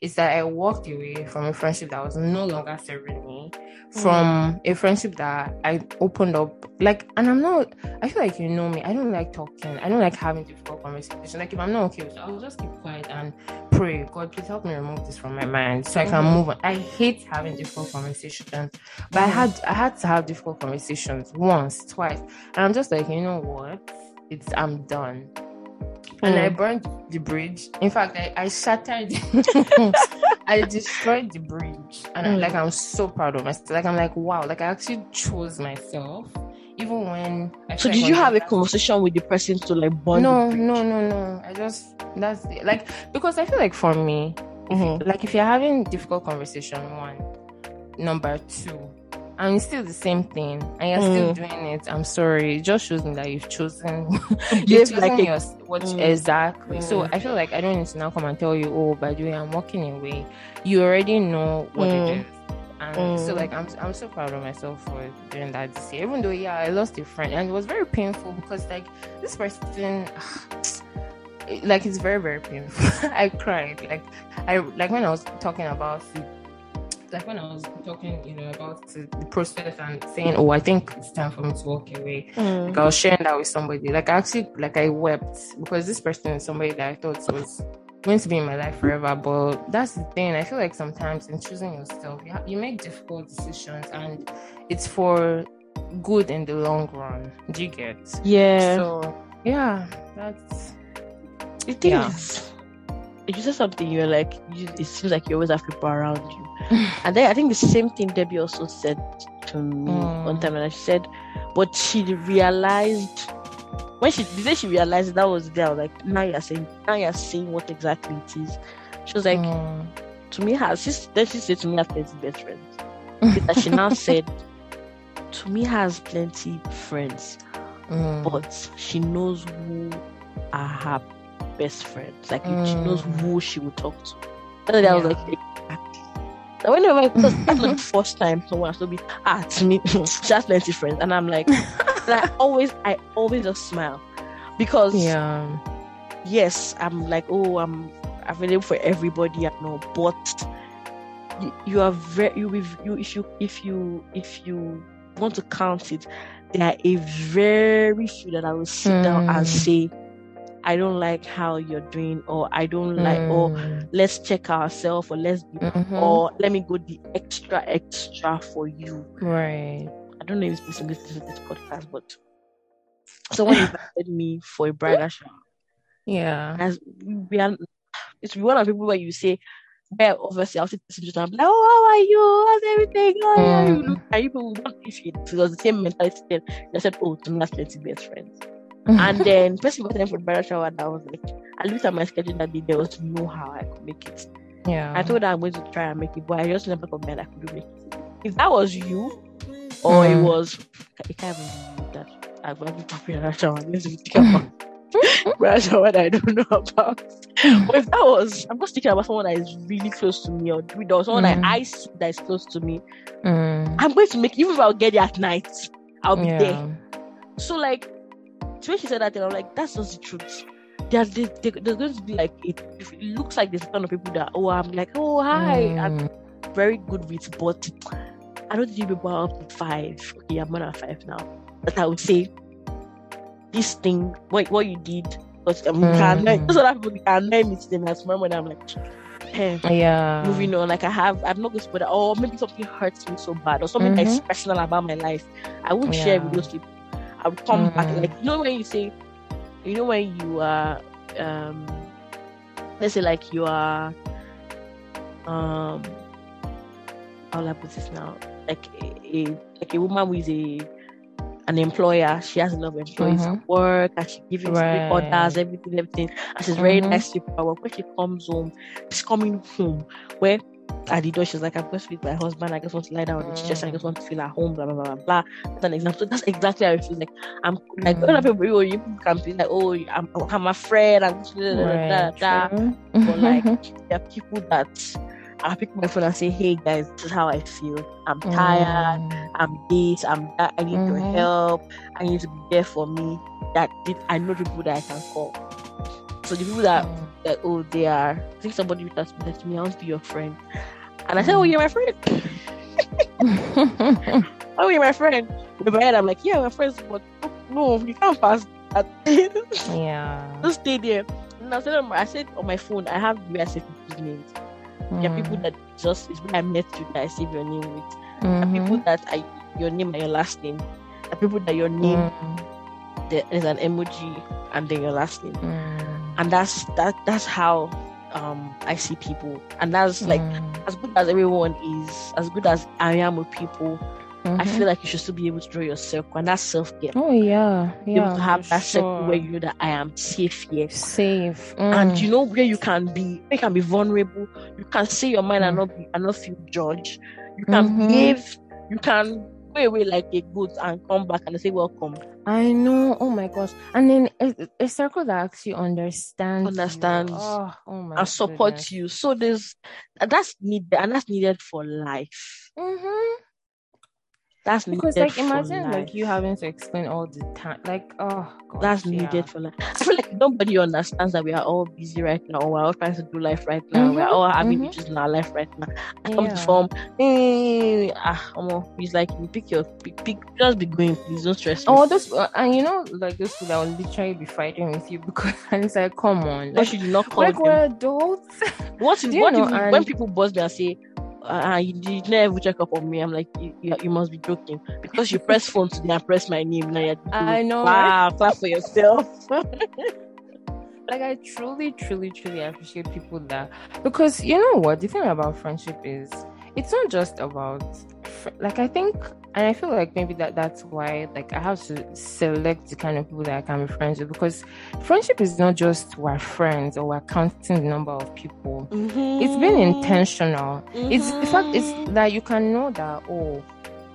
it's that I walked away from a friendship that was no longer serving me, from a friendship that I opened up. Like, and I'm not. I feel like you know me. I don't like talking. I don't like having difficult conversations. Like if I'm not okay with it, I'll just keep quiet and pray. God, please help me remove this from my mind so I can Mhm. move on. I hate having difficult conversations, but I had I had to have difficult conversations once, twice, and I'm just like, you know what? It's I'm done. And I Mm. burned the bridge. In fact, I, I shattered, I destroyed the bridge. And I, Mm. like, I'm so proud of myself. Like, I'm like, wow, like, I actually chose myself, even when I So did you have a conversation with the person to like bond? no, no, no, no. I just that's the, like because I feel like for me, Mhm. like if you're having difficult conversation, one, number two, and it's still the same thing, and you're still Mm. doing it. I'm sorry. It just shows me that you've chosen. you've chosen like your what Mm. exactly. So Mm. I feel like I don't need to now come and tell you, oh, by the way, I'm walking away. You already know what Mm. it is. And so Mm. like I'm I'm so proud of myself for doing that this year. Even though yeah, I lost a friend and it was very painful because like this person like it's very very painful. I cried like I like when I was talking about it, like when I was talking you know about the process and saying oh I think it's time for me to walk away. Mm. Like I was sharing that with somebody. Like I actually like I wept because this person is somebody that I thought was going to be in my life forever. But that's the thing. I feel like sometimes in choosing yourself, you, ha- you make difficult decisions, and it's for good in the long run. Do you get? Yeah. So yeah, that's yeah. is, if you say something, you're like, you, it seems like you always have people around you. And then I think the same thing Debbie also said to me Mm. one time, and she said, but she realized when she day she realized that was there. I was like, now you're saying, now you're saying what exactly it is. She was like, Mm. to me, has she then she said to me, has plenty best friends. That she now said, to me, has plenty friends, Mm. but she knows who are her best friends. Like she knows Mm. who she will talk to. And then I was like. Now, whenever because that's not the first time someone has to be ah to me, she has plenty friends, and I'm like, and I always, I always just smile because yeah. yes, I'm like, oh, I'm available for everybody. I know, but you, you are very you, if you if you if you if you want to count it, there are a very few that I will sit down and Mm. say, I don't like how you're doing, or I don't like, or Mm. let's check ourselves, or let's be, Mhm. or let me go the extra extra for you. right. I don't know if this person listens to this podcast, but someone invited me for a bridal shower. Yeah. as we are it's one of the people where you say well obviously I'll say this situation I'm like oh how are you how's everything oh yeah you Mm. and you people don't if it was the same mentality they said oh to me that's best friends and then person got time for the bridal shower and I was like I looked at my schedule that day there was no how I could make it. yeah. I told her I'm going to try and make it, but I just never got mad I couldn't make it. If that was you, or it Mm. was, it can't even be that. I'm going to prepare a shower. Let's think about bridal shower that I don't know about. But if that was, I'm just thinking about someone that is really close to me, or someone Mm. that I see that is close to me. Mm, I'm going to make even if I'll get there at night, I'll be yeah. there. So like, so when she said that, thing, I'm like, that's just the truth. There's, there, there- there's going to be like it, it looks like there's a ton of people that oh I'm like oh hi I'm Mm, very good with, but I don't think people are up to five. Okay, I'm more than five now. But I would say this thing, what what you did, because um, you can Mm. learn. Those other people can learn it. Then that's tomorrow morning I'm like, eh, yeah. moving on. Like I have, I'm not going to put it. Or maybe something hurts me so bad, or something that's Mhm. personal about my life. I won't share with those people. I would come back. Mhm. Like you know when you say, you know when you are, um, let's say like you are, um, how will I put this now? Like a, a like a woman with a an employer, she has of employees Mhm. at work, and she gives Right. orders, everything, everything, and she's very Mhm. nice to people. When she comes home, she's coming home where at the door she's like, I'm going to with my husband. I just want to lie down on the chest. I just want to feel at home. Blah blah blah blah. That's an example. So that's exactly how I feel. Like I'm like other people. You you can be like, oh, I'm, I'm a friend. I'm da, da, da, da, da. But like there are people that I pick my phone and say, Hey guys, this is how I feel. I'm tired. Mm, I'm this. I'm that. I need your Mhm. help. I need to be there for me. That I know the people that I can call. So the people that mm. That oh they are. I think somebody reached out to me. I want to be your friend. And I said, Oh, you're my friend. Oh, you're my friend. In my head, I'm like, Yeah, we're friends, but no, you can't pass that. yeah. Just stay there. And I said, on my, I said on my phone, I have where I say people's names. There are people Mm, that just is when I met you that I save your name with. Are mhm, people that I your name and your last name. And people that your name mm, there is an emoji and then your last name. mm, And that's that that's how um I see people. And that's like mm, as good as everyone is, as good as I am with people, I mhm. feel like you should still be able to draw your circle, and that's self care. Oh yeah, yeah. to have for that circle sure. where you know that I am safe here. safe And Mm. you know where you can be, you can be vulnerable. You can say your mind and Mm. not be and not feel judged. You can Mhm. behave. You can go away like a goat and come back and say welcome. I know. Oh my gosh. And then a, a circle that actually understands, you. Understands Oh, oh my and support you. So there's that's needed and that's needed for life. Mhm. That's Because like imagine life. like you having to explain all the time. Like oh gosh, that's yeah. needed for life. I feel like nobody understands that we are all busy right now, or we're all trying to do life right now. We're Mhm, all having mhm. issues in our life right now. I come to form, hey, ah, he's like, you pick your pick, pick, just be going, please, don't stress me. Oh, those uh, and you know, like those people that will literally be fighting with you because and it's like, come on, Why like, should you not call like them? we're adults. What if, what know, if when people buzz me and say, uh, you did never check up on me? I'm like, you, you, you must be joking because you press phone today and press my name. Now you're I know, right? Wow, clap for yourself. like I truly, truly, truly appreciate people that because you know what the thing about friendship is it's not just about fr- like I think and I feel like maybe that that's why like I have to select the kind of people that I can be friends with because friendship is not just we're friends or we're counting the number of people. It's Mm-hmm. been intentional. It's the fact is that you can know that oh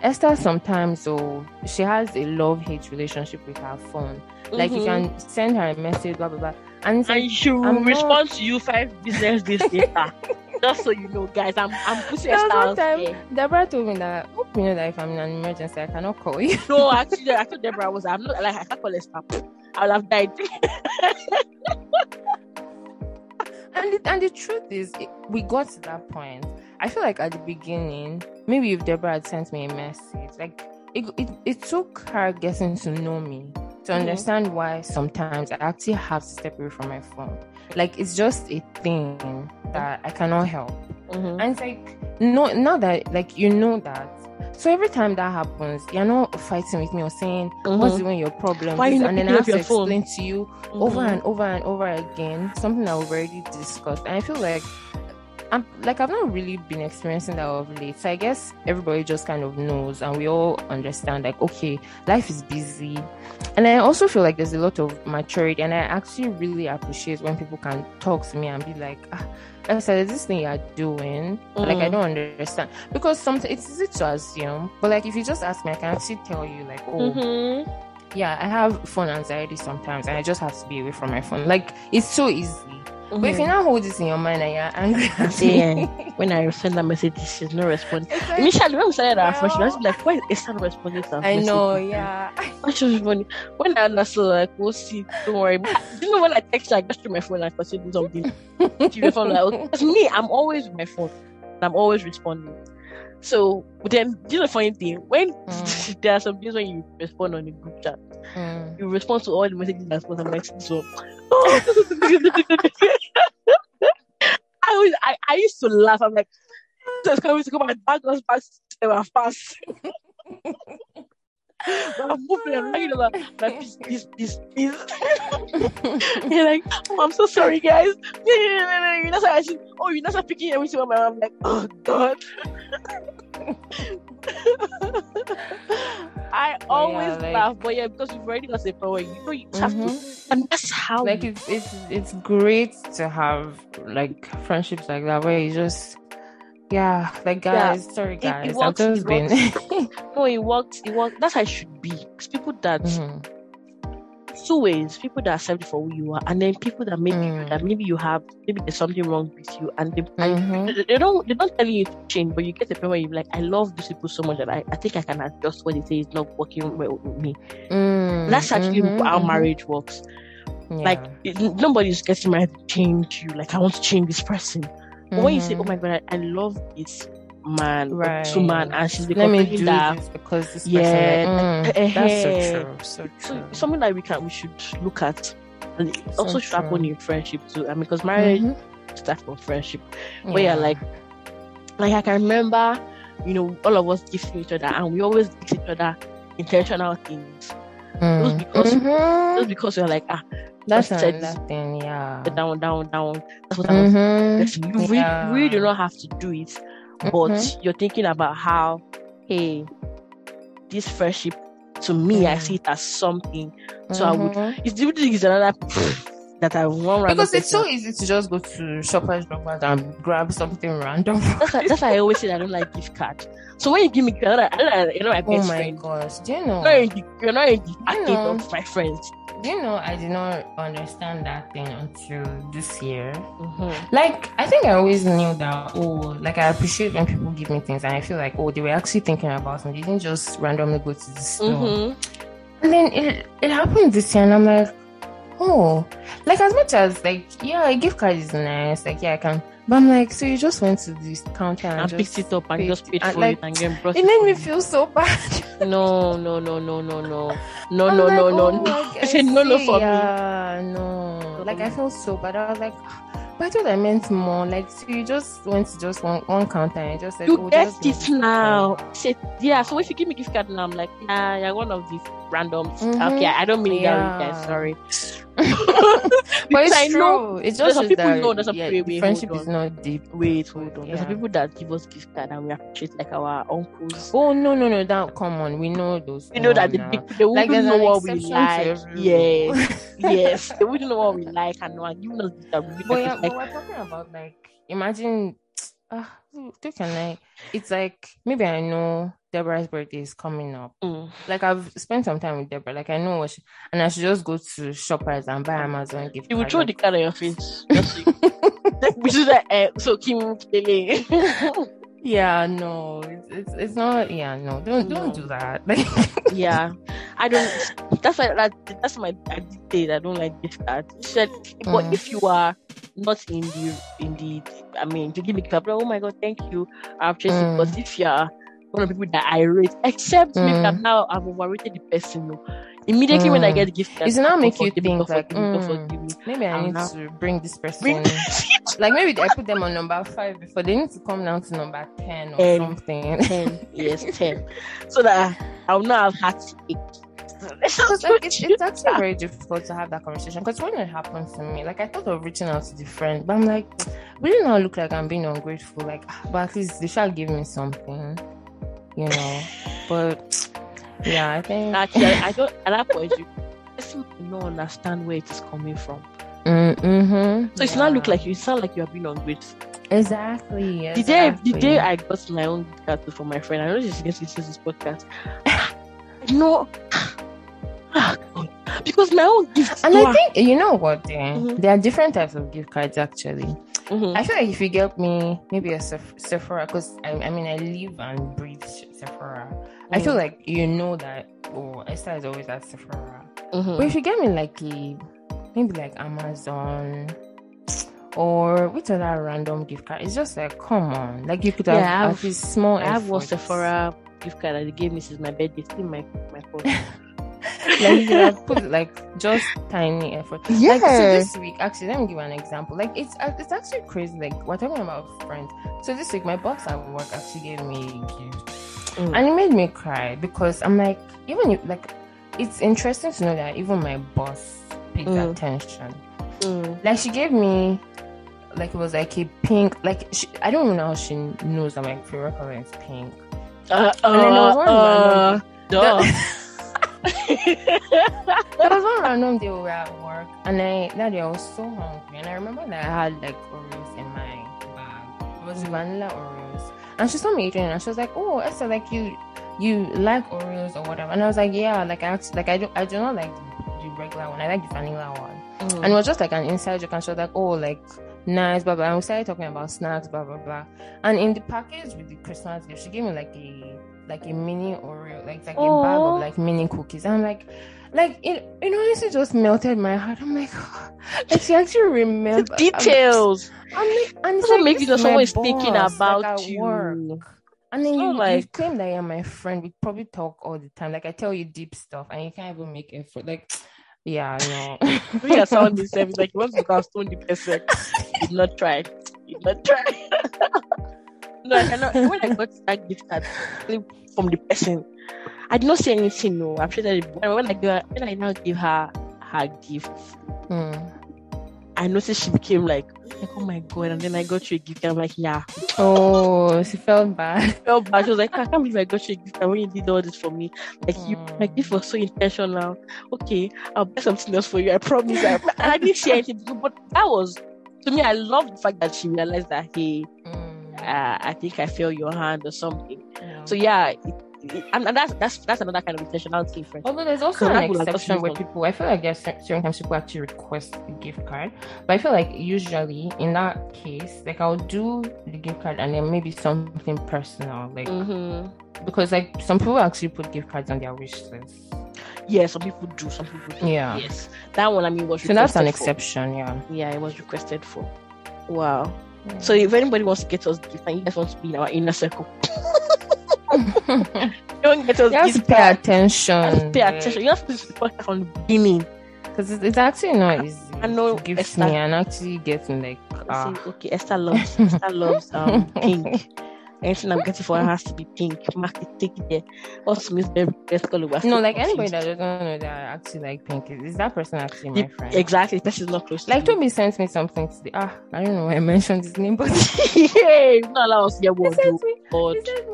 Esther sometimes oh she has a love hate relationship with her phone. Like you can send her a message, blah blah blah. And it's like she will I'm not- to you five business days later. Just so you know, guys, I'm I'm pushing There was Esther one time here. Deborah told me that hope you know that if I'm in an emergency I cannot call you. No, actually, I told Deborah I was I'm not like I can't call Esther. I will have died. And the, and the truth is, it, we got to that point. I feel like at the beginning, maybe if Deborah had sent me a message, like it, it, it took her getting to know me to Mhm. understand why sometimes I actually have to step away from my phone. Like it's just a thing that I cannot help. Mhm. And it's like, no, now that like you know that. So every time that happens, you're not fighting with me or saying, What's Mhm. even your problem? Why you and then I have to phone? explain to you over Mhm. and over and over again something that we've already discussed. And I feel like I'm like I've not really been experiencing that of late. So I guess everybody just kind of knows and we all understand like okay, life is busy. And I also feel like there's a lot of maturity and I actually really appreciate when people can talk to me and be like, ah, I said, this thing you're doing, mm. like I mm. don't understand. Because sometimes it's easy to assume, but like if you just ask me, I can actually tell you, like, oh, mm-hmm. yeah, I have phone anxiety sometimes, and I just have to be away from my phone. Like it's so easy. Mm-hmm. But if you mm-hmm. now hold this in your mind and you're angry at yeah. when I send that message, she's no response. Exactly. Initially, when we started our first, she was like, "Why is not responding to I know, yeah. Which was funny. When I saw like, we'll see, don't worry. But, you know, when I text her, I just through my phone and I do something. she was like, me, I'm always with my phone. I'm always responding. So then, you know, the funny thing when mm. there are some days when you respond on the group chat, mm. you respond to all the messages that's on the next so. I was, I, I used to laugh. I'm like, just coming to come and back us back. They were fast. I'm moving and like, you're like oh, I'm so sorry guys. You're not actually oh you're not picking everything on my I'm like oh god. I always yeah, like, laugh but yeah because we've already got a power you know you have mm-hmm. to and that's how like it's it's it's great to have like friendships like that where you just yeah, like guys, yeah. sorry guys, it, it works, I've just been. no, it works. It works. That's how it should be. Because people that mm-hmm. two ways: people that accept you for who you are, and then people that maybe mm. that maybe you have maybe there's something wrong with you, and they, mm-hmm. they, they don't they don't tell you to change, but you get the point where you're like, I love these people so much that I, I think I can adjust what they say is not working well with me. Mm. That's actually mm-hmm. how marriage works. Yeah. Like it, nobody's getting married to change you. Like I want to change this person. Mm-hmm. when you say, "Oh my god, I, I love this man, right. two man," and she's let me do that this because this yeah, person, mm, that's so true, so true. So something that we can we should look at, and it so also should happen in friendship too. I mean, because marriage mm-hmm. starts from friendship, yeah. where you're like, like I can remember, you know, all of us gifting each other, and we always give each other intentional things. Mm. Just because, mm-hmm. just because you're like, ah, that's another thing, yeah. Down, down, down. That's what mm-hmm. I was. You yeah. really do not have to do it, but mm-hmm. you're thinking about how, hey, this friendship to me, mm-hmm. I see it as something. So I would. Mm-hmm. It's different. Is another that I want because it's so easy to just go to Shoppers Drug and grab something random. that's, why, that's why I always say I don't like gift cards. So when you give me card, I, I, you know, I oh my friend. gosh, do you know? You're not in the, you're not in the you of my friends Do you know, I did not understand that thing until this year. Mm-hmm. Like, I think I always knew that, oh, like, I appreciate when people give me things and I feel like, oh, they were actually thinking about me. They didn't just randomly go to the store. Mm-hmm. And then it, it happened this year, and I'm like, oh, like as much as like yeah, a gift card is nice, like yeah, I can. But I'm like, so you just went to this counter and, and picked it up and paid, just paid and for like, it and then brought it. Made me feel so bad. no, no, no, no, no, no, no, no, like, no, oh, no, like, I said, no, no, for yeah, me. no. Like I felt so bad. I was like. I thought I meant more. Like, so you just went to just one, one counter and just said, You oh, get it now. Yeah, so if you give me gift card now, I'm like, yeah, you're one of these randoms. Mm-hmm. Okay, I don't mean yeah. that, guys. Sorry. but it's I true. Know, it's just some people that, know there's a yeah, wait, friendship is not deep. Wait, hold on. Yeah. There's people that give us gift card and we appreciate like our uncles. Oh no, no, no, that come on. We know those. We know that the big they wouldn't like, know what we like. Yes, yes. They wouldn't know what we like and no one giving us that we yeah, like, we're talking about like imagine uh, can I it's like maybe I know Deborah's birthday is coming up. Mm. Like I've spent some time with Deborah. Like I know what she, and I should just go to Shoppers and buy Amazon gift. You will throw the card on your face. Which is like, uh, so Kim Yeah, no, it's, it's, it's not. Yeah, no, don't no. don't do that. Like, yeah, I don't. That's why that, that's my I did I don't like gift card. Said, mm. but if you are not in the in the, I mean, to give me a oh my god, thank you, I've just. Mm. But if you are one of the people that I rate, except mm. maybe I'm now I've overrated the person. No. Immediately mm. when I mm. get the gift, it's not make you think like mm, maybe I need now. to bring this person. Bring like maybe I put them on number five before they need to come down to number ten or ten, something. Ten, yes, ten, so that I'll not have had to because like, it's, it's actually very difficult to have that conversation because when it happens to me like i thought of reaching out to the friend but i'm like will it not look like I'm being ungrateful? Like, ah, but at least they shall give me something, you know. But yeah, I think Actually, I, I don't. At that point, you person might not understand where it is coming from. mm-hmm. So it's not look like you sound like you are being ungrateful. exactly. The day, exactly. the day I got my own gift card for my friend, I know she's going to listen to this podcast. no, God. Because my own gift. And I think you know what? eh, Mhm. There are different types of gift cards actually. Mhm. I feel like if you get me maybe a Seph- Sephora, because I, I mean I live and breathe Sephora. I feel Mhm. like you know that. Oh, Esther is always at Sephora. Mhm. But if you get me like a maybe like Amazon or which other random gift card, it's just like come on, like you could have, Yeah, I have- small. I have one. Sephora gift card that they gave me since my birthday. Still my my phone. like you could have put like just tiny effort. Like so Yeah. this week, actually, let me give you an example. Like it's uh, it's actually crazy. Like we're talking about friends. So this week, my boss at work actually gave me a gift, Mm. and it made me cry because I'm like, even if like, it's interesting to know that even my boss paid Mm. attention. Mm. Like she gave me, like it was like a pink. Like she, I don't even know how she knows that my favorite color is pink. Uh, And then there was one uh, random- duh. There was one random day we were at work, and I that day I was so hungry, and I remember that I had like Oreos in my bag. It was Mm. vanilla Oreos, and she saw me eating, and she was like, "Oh, Esther, like you, you like Oreos or whatever?" And I was like, "Yeah, like I actually, like I do, I do not like the, the regular one. I like the vanilla one." Mm. And it was just like an inside joke, and she was like, "Oh, like." Nice, blah blah. And we started talking about snacks, blah blah blah. And in the package with the Christmas gift, she gave me like a like a mini Oreo, like like a bag of like mini cookies. And I'm like, like it, it honestly just melted my heart. I'm like, like she actually remember Details. I'm, I'm like, Doesn't like, make you know someone is thinking like, about at you. work. And then you, you like- claim that you're my friend. We probably talk all the time. Like I tell you deep stuff, and you can't even make effort. Like, yeah, no. We are sounding service like once you go stone the person. Did not try. Did not try. no, I cannot. When I got that gift card from the person, I did not say anything. No, I'm sure that when I her, when I now give her her gift, Hmm. I noticed she became like, like, oh my god! And then I got you a gift. I'm like, yeah. Oh, she felt bad. I felt bad. She was like, I can't believe I got you a gift. And when you did all this for me, like you, my Mm. gift was so intentional. Okay, I'll buy something else for you. I promise. I, and I didn't say anything, but that was to me. I love the fact that she realized that hey, Mm. uh, I think I feel your hand or something. Yeah. So yeah, and, and that's that's that's another kind of intentionality, friend. Although there's also So an exception where people, I feel like there's cer- certain times people actually request the gift card, but I feel like usually in that case, like I'll do the gift card and then maybe something personal, like Mm-hmm. because like some people actually put gift cards on their wish list. Yeah, some people do. Some people do. Yeah. Yes, that one I mean was So that's an for. exception, yeah. Yeah, it was requested for. Wow. So if anybody wants to get us gift and you guys want to be in our inner circle, don't get us you have to pay attention. You have to pay attention. You have to support from the beginning. because it's, it's actually not easy. I know give Esther- me and actually getting like ah. Say, okay, Esther loves Esther loves um pink. Anything I'm getting for her has to be pink. Mark it, take it there. Also, Miss Baby, best color. No, like anybody that doesn't know that I actually like pink is, is that person actually my friend? Exactly, this is not close. Like to Toby sent me something today. Ah, I don't know why I mentioned his name, but. Yay! Not allow us to get he sent me, he sent me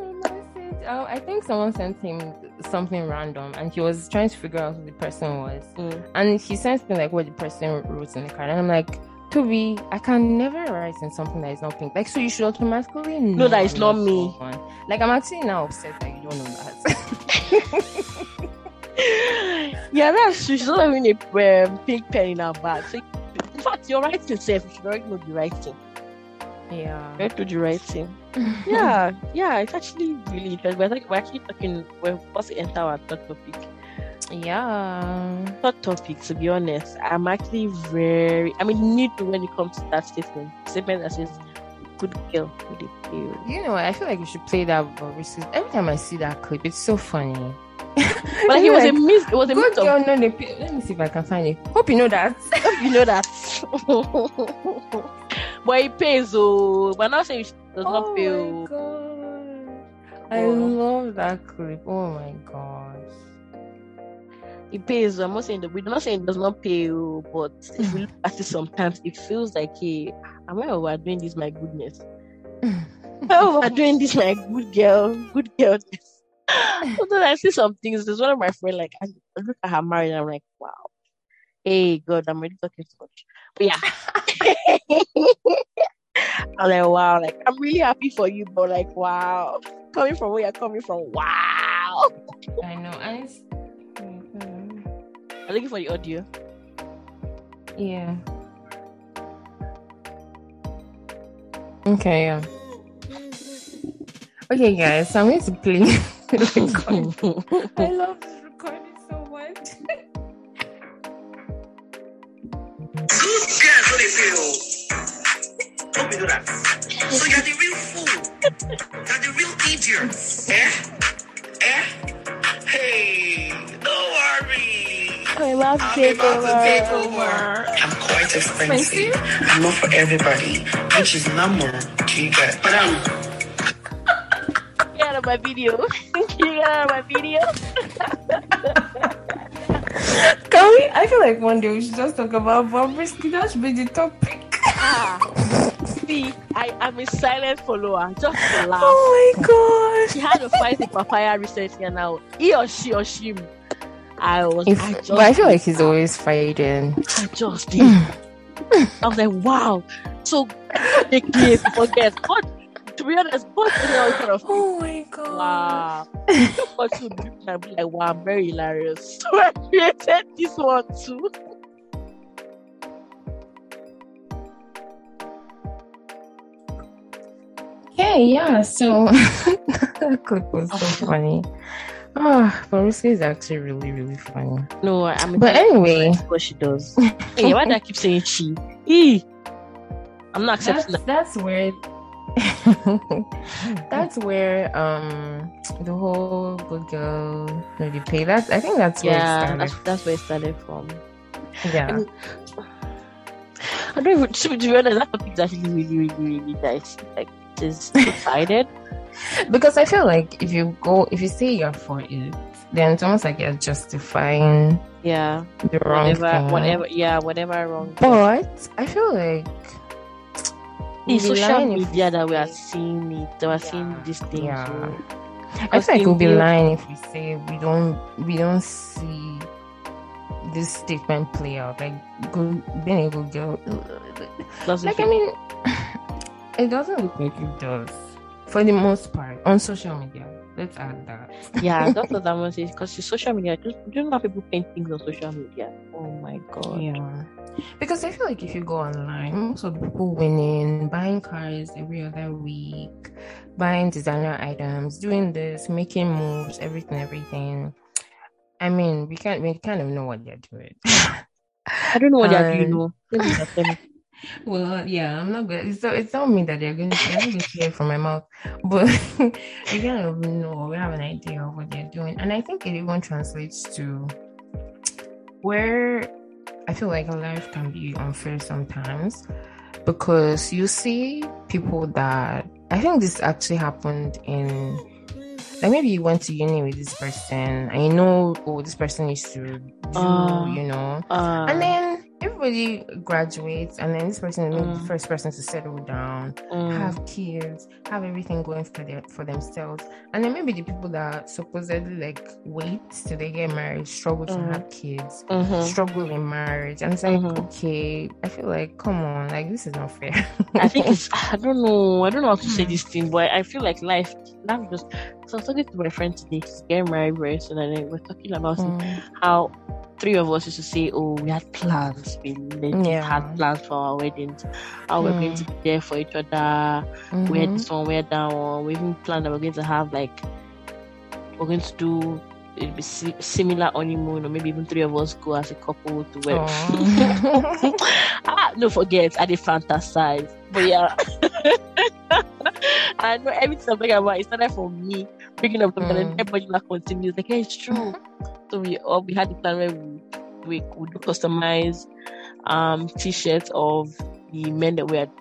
Oh, I think someone sent him something random, and he was trying to figure out who the person was. Mm. And he sent me like what the person wrote in the card, and I'm like, Toby, I can never write in something that is not pink. Like, so you should automatically know that it's not me. someone. Like, I'm actually now upset that you don't know that. yeah, that's true. She's not having a um, pink pen in her bag. So, in fact, your writing self, you should already know the writing. Yeah. You already know the writing. yeah, yeah, it's actually really interesting. We're, like, we're actually talking, we're supposed to enter our third topic. Yeah. Third topic, to be honest, I'm actually very, I mean, need to when it comes to that statement. Statement that says, good girl with a tail. You know, what? I feel like you should play that voice. Every time I see that clip, it's so funny. But it was a miss, it was a good of, girl, no, they Let me see if I can find it. Hope you know that. Hope you know that. But it pays, oh, we're not saying it does not oh pay. my oh. god. I love that clip. Oh my gosh. it pays. Oh. I'm not saying that we're not saying it does not pay, oh, but if we look at it sometimes, it feels like, hey, am I overdoing this? My goodness. am I overdoing this? My good girl, good girl. then I see some things. There's one of my friends, like, I look at her married, and I'm like, wow. Hey, God, I'm really talking so much. But yeah. I'm like, wow, like, I'm really happy for you, but like, wow. Coming from where you're coming from, wow. I know. And it's mm-hmm. I'm looking for the audio. Yeah. Okay, yeah. Okay, guys, so I'm going to play I love they feel? Don't be do that. So you're the real fool. You're the real idiot. Eh? Eh? Hey, don't worry. I love I'm take about to take over. over. I'm quite expensive. I'm not for everybody, which is normal. Do you get? But um, Get out of my video. Get out of my video. Can we? I feel like one day we should just talk about Bobrisky. That should be the topic. Ah. See, I am a silent follower. Just to laugh. Oh my gosh. She had a fight with papaya recently, and now he or she or she. I was. If, I just but I feel like he's always fighting. I just did. I was like, wow. So they gave forget. But to be honest, but you know, kind of Oh my god. wow. But to be like, wow, I'm very hilarious. So I created this one too. Okay, yeah. So that clip was so funny. Ah, Bobrisky is actually really, really funny. No, I'm. But anyway, what she does. hey, why do I keep saying she? E. I'm not that's accepting that. that's where that's where um the whole good girl maybe pay. That's I think that's where Yeah, it that's started. that's where it started from. Yeah. I don't even. To be honest, that topic is actually really, really, really nice. Like, just excited. because I feel like if you go, if you say you're for it, then it's almost like you're justifying Yeah, the wrong whatever, thing. whatever. Yeah, whatever wrong. But I feel like it's we'll social media that we are seeing it. That we're seeing Yeah, these things. yeah. so- I because feel like we'll be lying if we say we don't we don't see this statement play out. Like good, being a good girl. doesn't Like I mean, it doesn't look like it does for the most part on social media. Let's add that. yeah, that's what I'm gonna. Because social media, just do you know how people paint things on social media? Oh my god. Yeah. Because I feel like if you go online, most of the people winning, buying cars every other week, buying designer items, doing this, making moves, everything, everything. I mean, we can't we kind of know what they're doing. I don't know what they're doing. Um, Though. Maybe they're telling- well, yeah, I'm not good. So it's not me that they're going to they're not going to hear from my mouth, but we kind of know, we have an idea of what they're doing, and I think it even translates to where I feel like life can be unfair sometimes because you see people that I think this actually happened in like maybe you went to uni with this person and you know oh this person used to do Ah. you know Uh, and then everybody graduates and then this person is maybe the Mm. first person to settle down mm, have kids have everything going for their for themselves and then maybe the people that supposedly like wait till they get married struggle to Mm. have kids mhm. struggle in marriage and it's like Mhm. okay i feel like come on like this is not fair I think it's I don't know I don't know how to say Hmm. this thing, but I feel like life life just. So I was talking to my friend today. She's getting married very soon, and then we're talking about Mm. how three of us used to say, "Oh, we had plans. We Yeah. had plans for our weddings. How we're going Mm. to be there for each other. We had Mhm. this one, we had that one. We even planned that we're going to have like we're going to do." It'd be si- similar honeymoon, or maybe even three of us go as a couple to wed. Aw. ah, no, forget, I did fantasize. But yeah, I know everything I'm talking about. It started from me picking up something, and Mm. everybody like continues like, "Hey, it's true." so we all we had the plan where we we could customize um t-shirts of the men that we had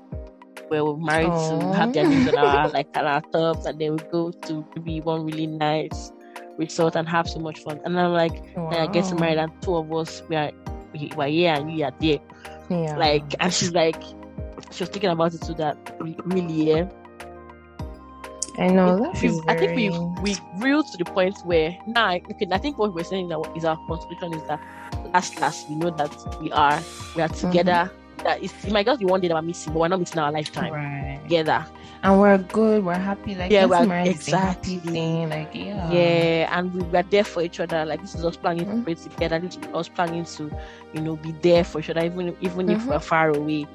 where we're married to have their names on our like on our tops, and then we go to maybe one really nice resort and have so much fun. And I'm like, Wow. I get married and two of us we are we were here and you are there. Yeah. Like and she's like she was thinking about it too that re- really yeah. I know. Life We've- is I think we we grew to the point where now okay, I think what we're saying that is our conclusion is that last last we know that we are we are Mm-hmm. together. That it's, it might just be one day that we're missing, but we're not missing our lifetime Right. together. And we're good. We're happy. Like Yeah, we're- exactly. thing. Like yeah. yeah and we were there for each other like this is us planning Mhm. to pray together this is us planning to you know be there for each other even even if Mhm. we're far away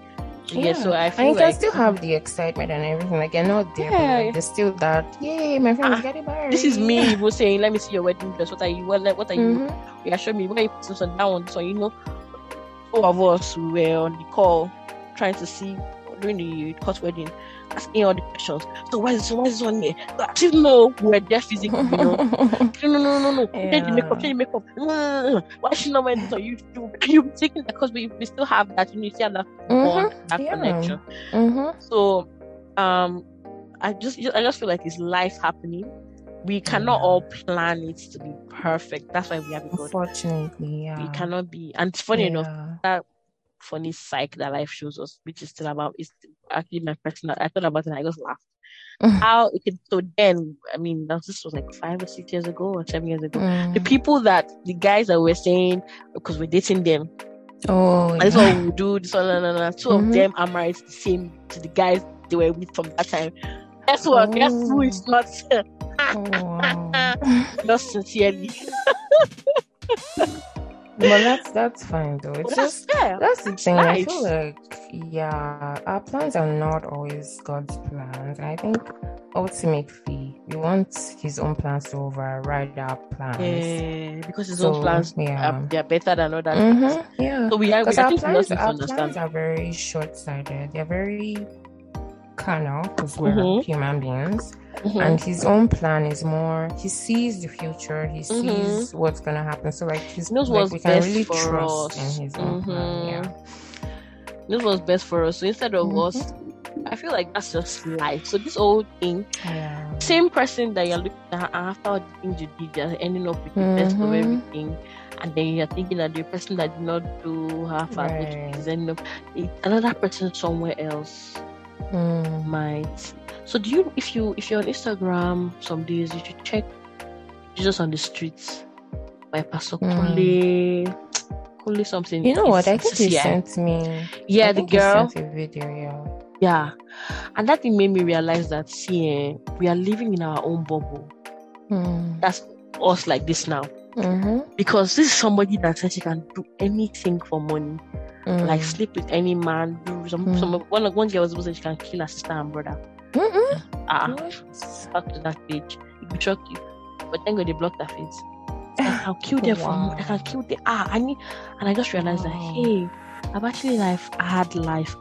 yeah, so i and you like can still have the excitement and everything. Like you're not there, Yeah. like, there's still that. Yay, my friend is Ah, getting married. this is me even saying let me see your wedding dress what are you what, what are you Mhm. yeah show me where you put this one so you know two of us we were on the call trying to see during the court wedding asking all the questions so why is why is this one here so I didn't know we're there physically you know no, no, no, no, no. Change the makeup, Yeah. change the makeup. No, no, no, no. Why she not wearing this on YouTube? You taking that because we, we still have that, you still have that bond, Mhm. that Yeah. connection. Mhm. So, um, I just I just feel like it's life happening. We cannot Yeah. all plan it to be perfect. That's why we have a God. Unfortunately, yeah. We cannot be. And it's funny enough, Yeah. Funny psych that life shows us, which is still about is actually my personal. I thought about it and I just laughed. How it could, so then I mean this was like five or six years ago or seven years ago. Mm. The people that the guys that were saying because we're dating them, Oh, that's yeah. all we do. This one, no, no, no. 2 Mhm. of them are married to the same to the guys they were with from that time. Guess what? Guess who is not Oh, wow. not sincerely? but that's that's fine though. It's But that's just that's the thing. I feel like yeah, our plans are not always God's plans. I think ultimately we want His own plans to override our plans. Yeah, because his So, own plans yeah. are they're better than others. Mhm, yeah. So we are. We, our plans, our plans are very short-sighted. They're very carnal because we're Mhm. human beings. Mhm. And his own plan is more. He sees the future. He Mhm. sees what's gonna happen. So like, he's He knows like, what's we can best really for trust us. in his own plan. Mhm. Yeah. This was best for us. So instead of Mhm. us, I feel like that's just life. So this whole thing, Yeah. same person that you're looking at after all the things you did, you're ending up with the best of everything. And then you're thinking that the person that did not do half as much Right. is ending up another person somewhere else Mm. might. So do you if you if you're on Instagram some days you should check Jesus on the streets by Pastor Mm. Kule Kule something. You know what? I think he yeah. sent me. Yeah, I the girl. sent a video. Yeah. Yeah. And that thing made me realize that see, eh, we are living in our own bubble. Mm. That's us like this now. Mm-hmm. Because this is somebody that says he can do anything for money. Mm. Like sleep with any man, some Mm. some one one girl was supposed to she can kill her sister and brother. Mm-mm. Ah, back to that page. It will shock you. But thank God they blocked her face. I can kill them for Wow. I can kill them. Ah, I need and I just realized that hey, I've actually life had life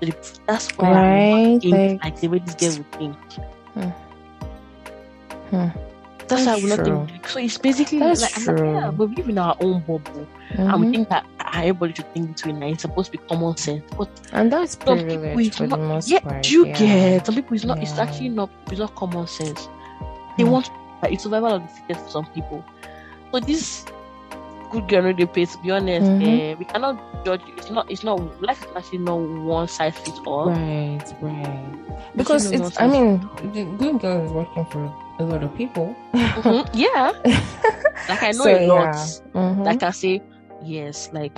good. So That's why I'm Right. think Like, like the way this girl would think. Hmm. Hmm. That's why I That's will not true. So it's basically That's like, I'm like, yeah, we live in our own bubble, and we Mhm. think that everybody should think this way. Now it's supposed to be common sense, but And that's some people privilege it's for the not. most Yeah, part. do you yeah. get? Some people it's not. It's actually not. It's not common sense. They Hmm. want like, it's survival of the fittest for some people. So this good girl no dey pay. To be honest, Mhm. eh, we cannot judge. It's not. It's not. Life is actually not one size fits all. Right, right. Because no it's, I mean, the good girl is working for a lot of people. Mhm, Yeah, like I know So, a lot. yeah. Mhm. that can say yes like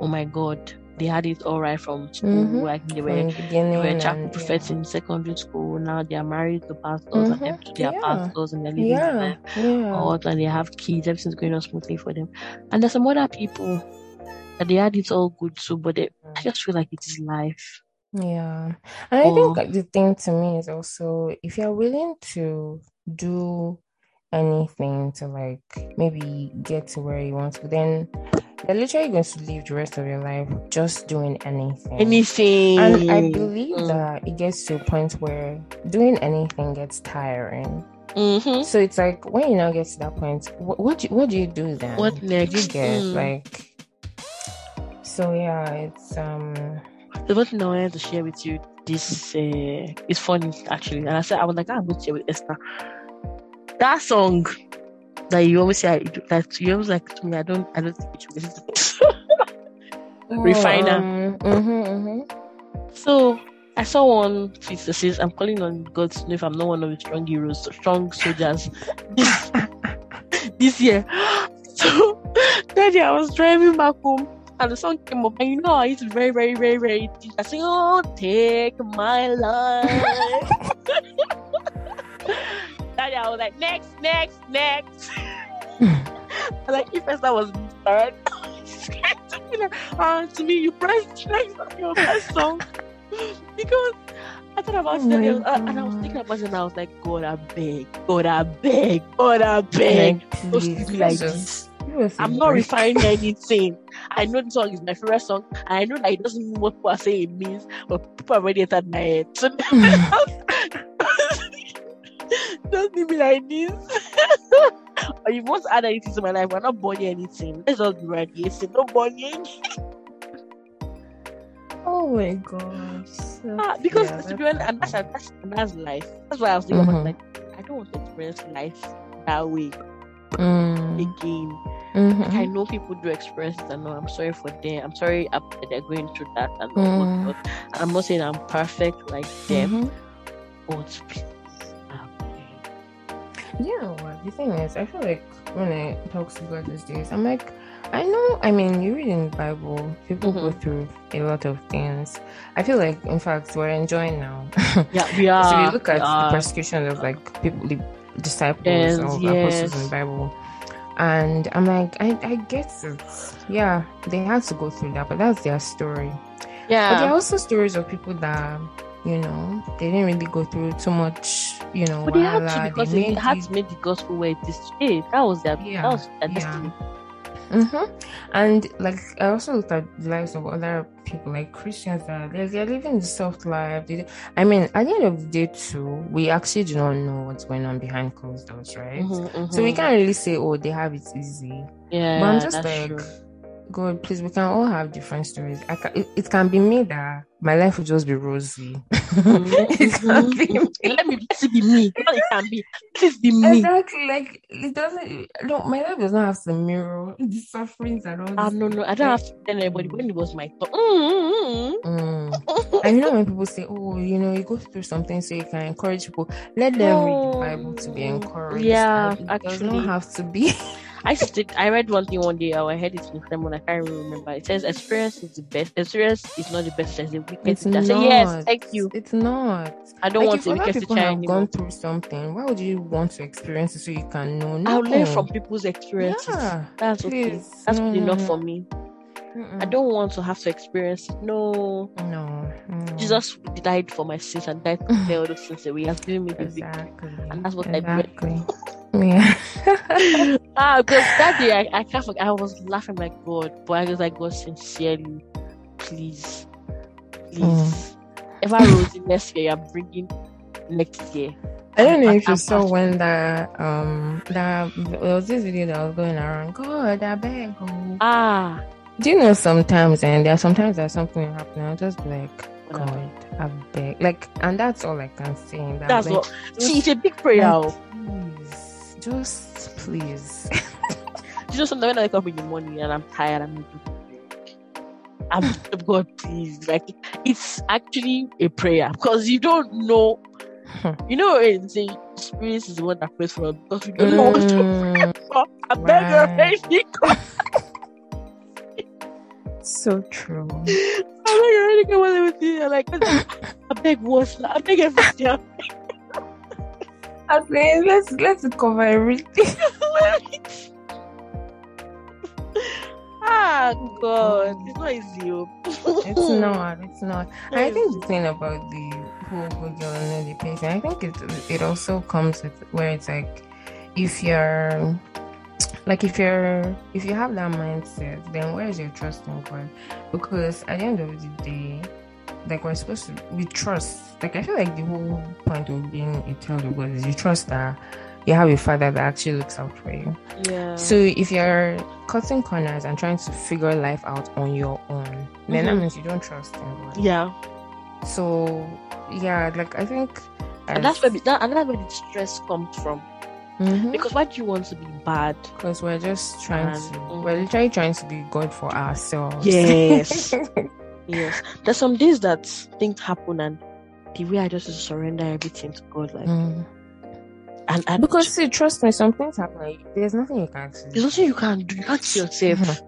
oh my god they had it all right from school Mhm. like they were the beginning. they were chapel prophets yeah. in secondary school now they are married to pastors and Mhm, them to their yeah. pastors and they're living Yeah, their life and they have kids everything's going on smoothly for them and there's some other people that they had it all good too but they, I just feel like it is life Yeah. And I think like, the thing to me is also if you're willing to do anything to like maybe get to where you want to, then you're literally going to live the rest of your life just doing anything. anything And I believe Mm. that it gets to a point where doing anything gets tiring. Mhm. So it's like when you now get to that point, what what do, what do you do then? What Do you next? get Mm. like? So yeah, it's um. the one thing I wanted to share with you this uh, is funny actually, and I said I was like I'm going to share with Esther. That song, that you always say I that you always like to me. I don't. I don't think you should listen to. Refiner. Um, mhm, mhm. So I saw one tweet that says, "I'm calling on God to know if I'm not one of the strong heroes, strong soldiers this, this year." So that day I was driving back home. And the song came up, and you know, it's very, very, very, very. I sing, Oh, take my life. that day I was like, Next, next, next. And like, if first I was third, to me, like, uh, to me, you press next on your best song. because I thought about Oh it, uh, and I was thinking about it, and I was like, God, I beg, God, I beg, God, I beg. Like, Don't please, speak like just- this. give us a I'm not break. refining anything. I know the song is my favorite song, and I know that it doesn't mean what people are saying it means, but people already entered my head. So don't leave me like this. or you want to add anything to my life, we're not burning anything. Let's just be radiating, no burning. Oh my god. So- Ah, because yeah, to be that's honest, and that's, that's, and that's life. That's why I was thinking Mhm. about like, I don't want to experience life that way Mm, again. mhm. I know people do experience it, and know I'm sorry for them. I'm sorry that they're going through that, and Mm. I'm not saying I'm perfect like them, Mhm. but You know? The thing is, I feel like when I talk to God these days, I'm like, I know. I mean, you read in the Bible, people go Mhm. through a lot of things. I feel like, in fact, we're enjoying now. yeah, we are. so we look at the persecution of like people, the disciples Yes, or apostles in the Bible. And I'm like, I, I get it. Yeah, they had to go through that, but that's their story. Yeah but there are also stories of people that, you know, they didn't really go through too much, you know, But they had to because they they, made had to make the gospel where it is today. That was their, Yeah, that was their yeah. destiny. Mm-hmm. And like I also looked at the lives of other people, like Christians that they're, they're living the soft life. They, I mean, at the end of the day, too, we actually do not know what's going on behind closed doors, right? Mhm, So we mhm. can't really say, oh, they have it easy. Yeah, but I'm just that's like, true. God, please, we can all have different stories. I can, it, it can be me that my life will just be rosy. it can Mhm, be me. Let me let it be me. No, it can be. Please be me. Exactly, like it doesn't. No, my life does not have to mirror the sufferings and all. Ah, no, no, I don't have to tell anybody. When it was my turn, mm, mm, Mm. mm. And you know when people say, "Oh, you know, you go through something so you can encourage people," let them read the Bible to be Oh, encouraged. yeah, it does not have to be. I to, I read one thing one day. I heard it in someone. I can't even remember. It says experience is the best. Experience is not the best. It's the wicked. It's teacher. I not. say yes. Thank you. It's not. I don't like want a other people teacher have anymore. gone through something, why would you want to experience it so you can know? I'll learn from people's experiences. Yeah, That's okay. That's No, good enough no. for me. Mm-mm. I don't want to have to experience it. No. No, no. Jesus died for my sins and died to clear all those sins away. He has given me the victory. Exactly. And that's what I read. Yeah. Ah, because that day I, I can't forget. I was laughing like God, but I was like, God, sincerely, please, please. Mm. Ever Rosie next year, you're bringing next year. I don't know I'm- if you I'm saw when that um that there was this video that was going around. God, I beg. oh. Ah, Do you know sometimes and there are sometimes there's something will happen. I'll just be like, God, I beg. Like, and that's all I can say. That that's like, what. See, it's a big prayer. oh. please, just please. You know, sometimes when I wake up in the morning and I'm tired, I'm like, I'm God, please. Like, it's actually a prayer because you don't know. You know, say spirit is the one that prays for us because we don't know what to Mm, pray for. I beg right. so true. I beg already. Come on, with you. I'm like, I beg what's I beg everything. I mean, let's let's cover everything. ah, God, it's not easy. oh. It's not. It's not. And I think the thing about the whole good girl and the patient, I think it it also comes with where it's like if you're like if you're if you have that mindset, then where is your trust in God? Because at the end of the day, like we're supposed to we trust. Like I feel like the whole point of being a child of God is you trust that you have a father that actually looks out for you. Yeah. So if you're cutting corners and trying to figure life out on your own, then that Mhm. means you don't trust in God. yeah. So yeah, like I think And that's where that, and that's where the stress comes from. Mhm. Because why do you want to be bad? Because we're just trying And- to, mm. we're literally trying to be good for ourselves. Yes. Yes. There's some days that things happen and the way I just surrender everything to God, like Mm. and, and Because see, trust me, some things happen. Like, there's nothing you can there's do. nothing you can do. You can't see yourself. Mhm.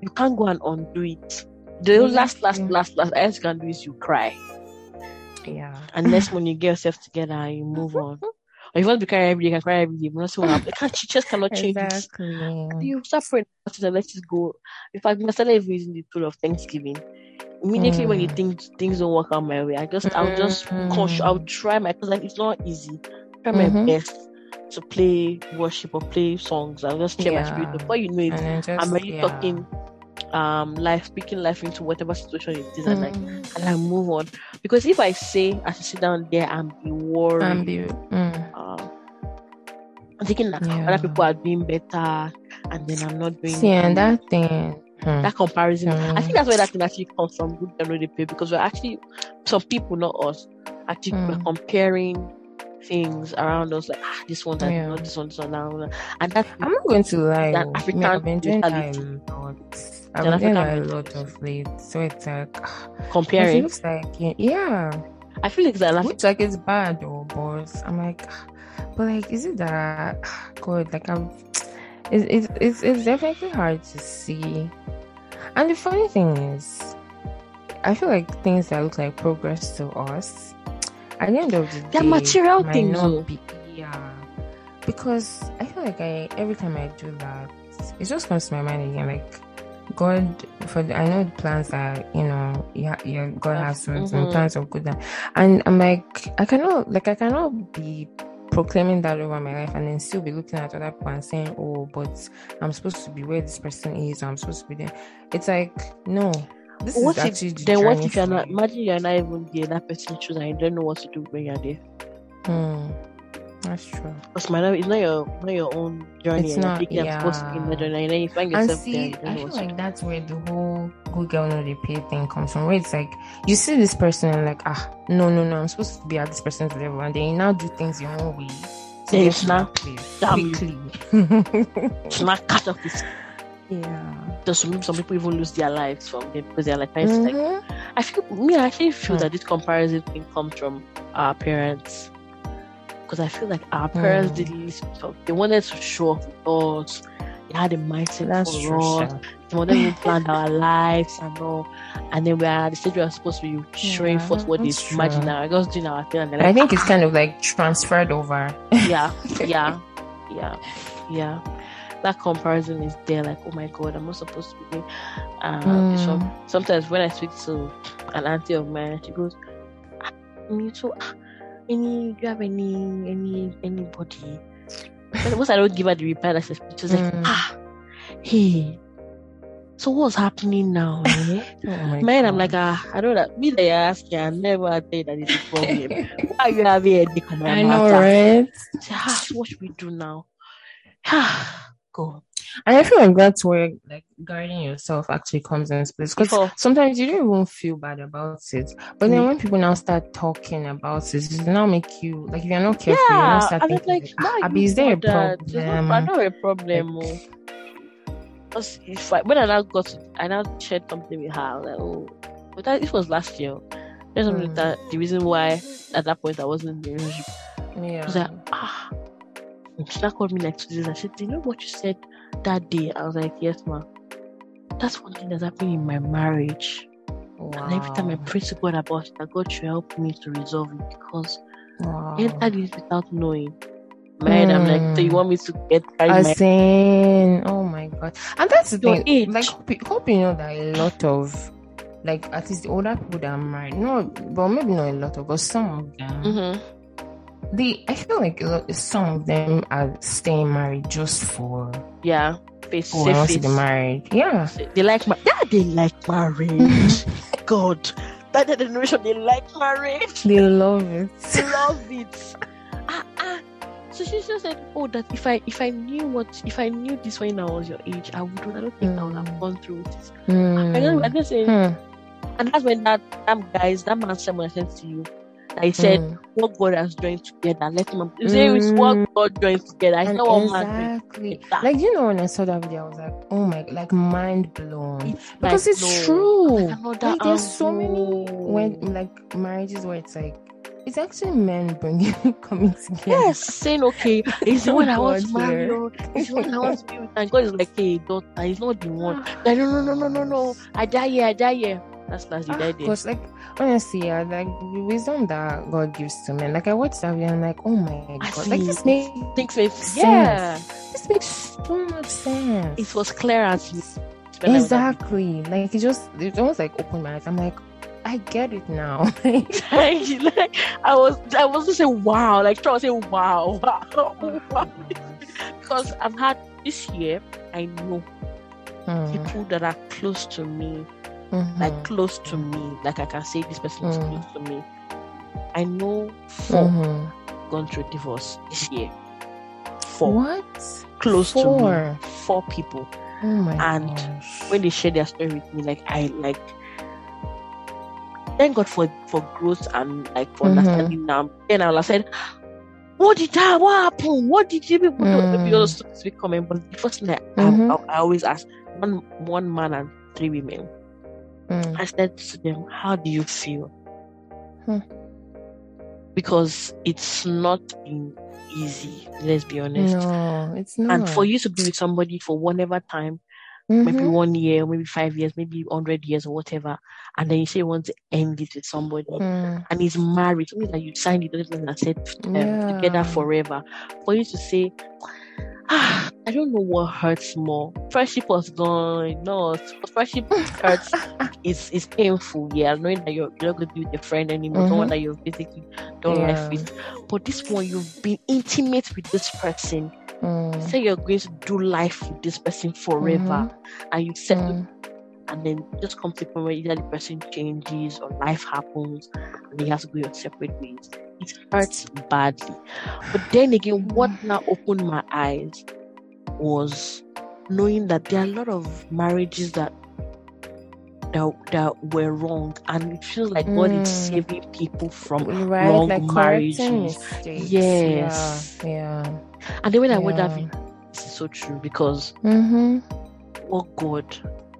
You can't go and undo it. The last, last, Exactly. last, last, all you can do is you cry. Yeah. And next when you get yourself together and you move on. Or you want to be crying every day, you can cry every day. Not happen. Can't, you just cannot change it. Exactly. You start praying about it and let it go. In fact, I started even using the tool of Thanksgiving. Immediately when you Mm. think things don't work out my way, I just I'll just conscious, I'll try my because like it's not easy. Try my Mhm. best to play worship or play songs. I'll just check my Yeah. spirit. Before you know it, just, I'm already yeah. talking um life, speaking life into whatever situation it is, and like Mm. and I move on. Because if I say I should sit down there and be worried, And be, mm. uh, I'm thinking that Yeah. other people are doing better, and then I'm not doing. See, and that thing. hmm. that comparison. I Mm. think that's where that thing actually comes from. Good and really pay because we're actually some people, not us, actually Mm. we're comparing things around us like ah, this one, that Yeah. not this one, this one, now, and that I'm not going to lie. That oh, African me, I've been doing that mentality. A lot. An I've doing a lot of late. So it's like, ah, it comparing. looks like, yeah. I feel like an which like it's bad though, but I'm like, but like, is it that God? Like I'm, it's it's it's, it's definitely hard to see. And the funny thing is, I feel like things that look like progress to us, at the end of the They're day, material things, not be- yeah, because I feel like I every time I do that, it just comes to my mind again, like. God, for the, I know the plans are you know, yeah, yeah God has some, Mhm. plans of good, and and I'm like, I cannot, like, I cannot be proclaiming that over my life and then still be looking at other people and saying, oh, but I'm supposed to be where this person is, I'm supposed to be there. It's like, no, this What is if actually the then what if you're not? Imagine you're not even there. That person choose and you don't know what to do when you're there. Hmm, that's true. Because my it's not your not your own journey. It's not- thinking I'm supposed to be in the yeah. journey, and then you find yourself there. see, don't I feel like that's where the whole good girl no they pay thing comes from. Where it's like you see this person and like, ah, no, no, no, I'm supposed to be at this person's level, and then you now do things your own way. to Then get it's not- that damn you. quickly. do. Not catch up with yeah. there's some, some people even lose their lives from them because they're like to like. I feel me I actually feel Hmm. that this comparison thing comes from our parents because I feel like our parents Hmm. did this so they wanted to show off us they had a mindset That's for true. us of them even planned our lives and all and then we are at the stage we are supposed to be showing Yeah, forth what they imagine now we're just doing our thing and they're I like think it's kind of like transferred over. yeah yeah yeah yeah that comparison is there like oh my god i'm not supposed to be doing uh, Mm. sometimes when I speak to an auntie of mine, she goes, "Ah, "Me too. Any? Do you have any? Any? Anybody?" Once I don't give her the reply, that she's she's like, Mm. "Ah, hey, so what's happening now?" Eh? Oh Man, I'm like, ah, I don't know me you ask you, I never tell that it's a problem. Why are you having a dick on my I know, matter? right? Say, ah, so what should we do now? Ah, God. And I feel like that's where like guarding yourself actually comes in place because sometimes you don't even feel bad about it, but then Mm. when people now start talking about it, it now make you like if you're not careful, you now Yeah, start I thinking, like, "Ah, why Abi, you is there a no- I problem? don't a problem. oh. Because if I, when I now got, to, I now shared something with her. Like, oh, but that this was last year. There's something Mm. that the reason why at that point I wasn't in the relationship. I Yeah. was like, ah. She now called me like two days. and said, "Do you know what you said that day?" I was like, "Yes, ma." That's one thing that's happening in my marriage. And every time I pray to God about it, that God should help me to resolve it because Wow. I entered it without knowing. Man, I'm like, so you Mm. want me to get I my saying, oh my god, and that's the thing. age. Like, hope you- hope you know that a lot of, like, at least the older people that are married, no, but maybe not a lot of, but some of them, Mhm. They, I feel like some of them are staying married just for, Yeah, face oh, I to safe. Yeah, They like my yeah, they like marriage. God, that the generation they like marriage. they love it. They love it. ah, ah. So she just said, "Oh, that if I if I knew what if I knew this when I was your age, I would. I don't think I would have Mm. gone through this. Hmm. I don't. I just say, Hmm. and that's when that damn guys that man I said to you, I said, Mm. what God has joined together, let him. Said, it's what Mm. God joined together. I And said, what man exactly. together. Like you know, when I saw that video, I was like, "Oh my!" Like mind blown. It's because like, it's no, true. Like there's so many when like marriages where it's like it's actually men bringing coming together. Yes, saying okay, it's the Oh one I want to marry. It's the one I want to be with. And God is like, hey, daughter, he's not the one. Like, no, no, no, no, no, no. I die here, I die here. That's that's he died there. Because like honestly, yeah, like the wisdom that God gives to men. Like I watched that video, I'm like, oh my I god, like this makes Things make sense. yeah. this makes so much sense. It was clear as you. spent time with that exactly like it just it almost like opened my eyes. I'm like, I get it now. video. like, I was, I was just saying, wow. Like, trying to say, wow, wow, wow. because I've had this year. I know Hmm, people that are close to me mhm, like close to me, like I can say this person is Mm. close to me. I know four mhm. gone through divorce this year. Four What? close to Four. me. Four people. Oh my And gosh. When they share their story with me, like I like thank God for for growth and like for Mhm. understanding now. Then I will have said, What did that? What happened? What did you people do? Mm. Those things will come but the first thing I, Mhm. I, I always ask one one man and three women. Mm. I said to them, How do you feel? Hmm. Because it's not been easy, let's be honest. No, it's not. And for you to be with somebody for whatever time, maybe Mhm. one year, maybe five years, maybe 100 years or whatever, and then you say you want to end it with somebody, Mm. and he's married, something that you signed it doesn't and said um, Yeah. together forever. For you to say, I don't know what hurts more. Friendship was gone. No, friendship hurts it's it's painful, yeah, knowing that you're, you're not going to be with your friend anymore, Mhm. someone that you've basically done Yeah. life with. But this one, you've been intimate with this person. Mm. Say you're going to do life with this person forever, and you said Mm. And then just come to a point where either the person changes or life happens, and you have to go your separate ways. It hurts badly. But then again, what now opened my eyes was knowing that there are a lot of marriages that that, that were wrong, and it feels like God is Mm. saving people from right, wrong like marriages. Yes. Yeah. Yeah. And then when I watched that Yeah. this so true because Mm-hmm. what God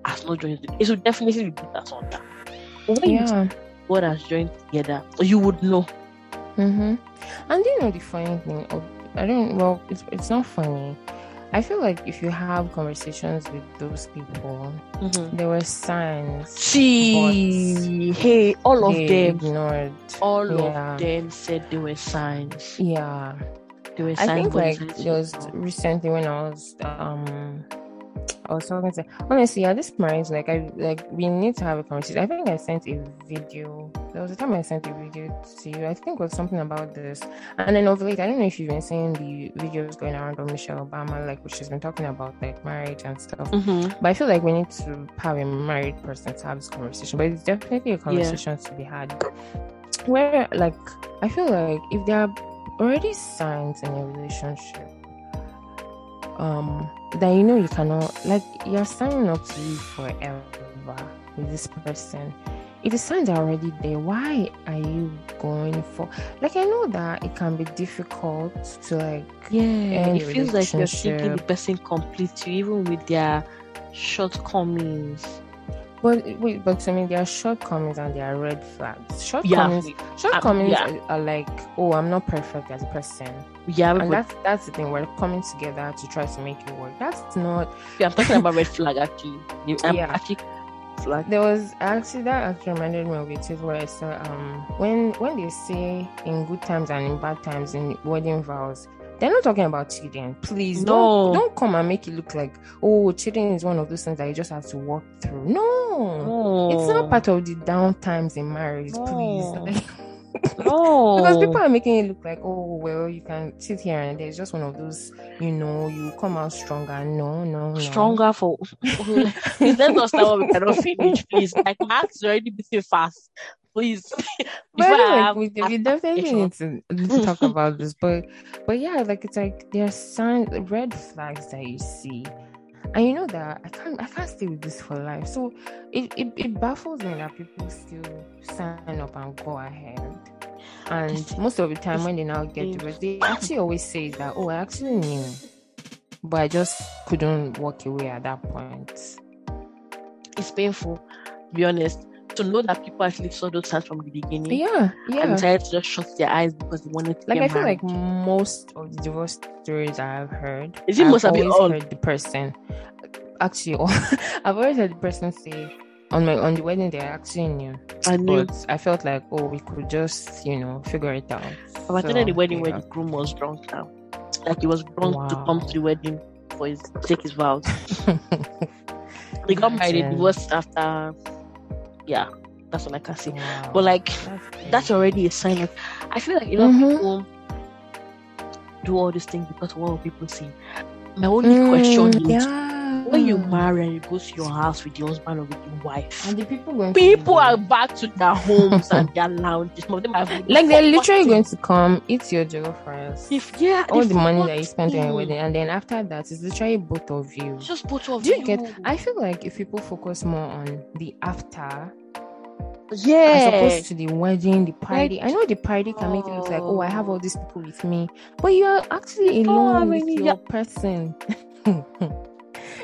has not joined, it would definitely be put that. But when Yeah. God has joined together, you would know. Mm-hmm. And you know the funny thing, oh, I don't. Well, it's it's not funny. I feel like if you have conversations with those people, there were signs See, hey, all of them, ignored. all Yeah. of them said there were signs. Yeah. There were I think like signs were- recently when I was um Talking to honestly at this marriage like I like we need to have a conversation. I think I sent a video. There was a time I sent a video to you. I think it was something about this. And then of late, I don't know if you've been seeing the videos going around of Michelle Obama, like which she's been talking about like marriage and stuff. Mhm. But I feel like we need to have a married person to have this conversation. But it's definitely a conversation to be had. Where like I feel like if there are already signs in a relationship, um, that you know you cannot like you're signing up to live forever with this person. If the signs are already there, why are you going for like I know that it can be difficult to like Yeah, it feels like you're thinking the person completes you, even with their shortcomings. But wait, but to me, there are shortcomings and there are red flags. Yeah, Shortcomings, shortcomings yeah. are, are like, oh, I'm not perfect as a person, yeah, and that's that's the thing. We're coming together to try to make it work. That's not. yeah, I'm talking about red flag actually. You- I'm Yeah. actually flag. There was actually that actually reminded me of it too, where I saw um when when they say in good times and in bad times in wedding vows. They're not talking about cheating. Please No. don't don't come and make it look like oh cheating is one of those things that you just have to walk through. No, No, It's not part of the down times in marriage, No. please. No, because people are making it look like, oh well, you can sit here and there. It's just one of those, you know, you come out stronger. No, no, no. stronger for. please let us know what we cannot finish, please. Like my heart is already beating fast. Please, But anyway, we, we definitely need to, talk about this. But but yeah, like it's like there are signs, red flags that you see. And you know that I can't I can't stay with this for life. So it, it, it baffles me that people still sign up and go ahead. And most of the time, when they now get divorced, they actually always say that, oh, I actually knew, but I just couldn't walk away at that point. It's painful, to be honest, to know that people actually saw those signs from the beginning Yeah, yeah. and yeah. decided to just shut their eyes because they wanted to Like, I feel married. like most of the divorce stories I've heard, Is it I've most of it always all? heard the person, actually, all, I've always heard the person say, on my on the wedding day, I actually knew. I knew. But I felt like, oh, we could just, you know, figure it out. I've attended the So, wedding where the groom was drunk now. Like he was drunk to come to the wedding for his take his vows. They got married, Imagine. divorced after yeah, that's what I can say. Wow. But like That's that's already a sign of I feel like a lot Mhm. of people do all these things because what will people see. My only Mm, question is yeah. When you mm. marry and you go to your house with your husband or with your wife, and the people going people are back to their homes and their lounges. Some of them have like they're literally going to come eat your jollof rice. if yeah all they've the money that you spent on your wedding, and then after that, it's literally both of you. Just both of Do you get? I feel like if people focus more on the after yeah as opposed to the wedding, the party. I know the party can make it look like, oh, I have Oh. all these people with me, but you are actually Oh, alone I with your yeah. person.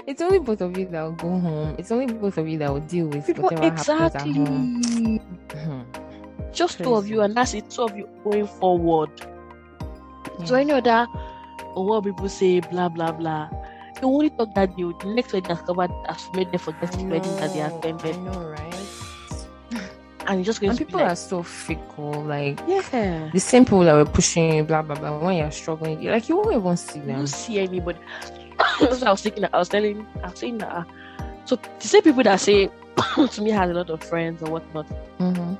it's only both of you that will go home. It's only both of you that will deal with people whatever happens at home. exactly Mhm. just two of you and that's it two of you going forward so Yeah. any other or what people say blah blah blah you only talk that deal the next wedding has covered has made them forget the wedding that they attended I know, right? and you're just going And people like are so fickle. Like yeah the same people that were pushing you, blah blah blah. When you're struggling, you like you won't even see you them. don't see anybody that's what I was thinking I was telling I was saying that uh, so the same people that say to me has a lot of friends or whatnot Mhm.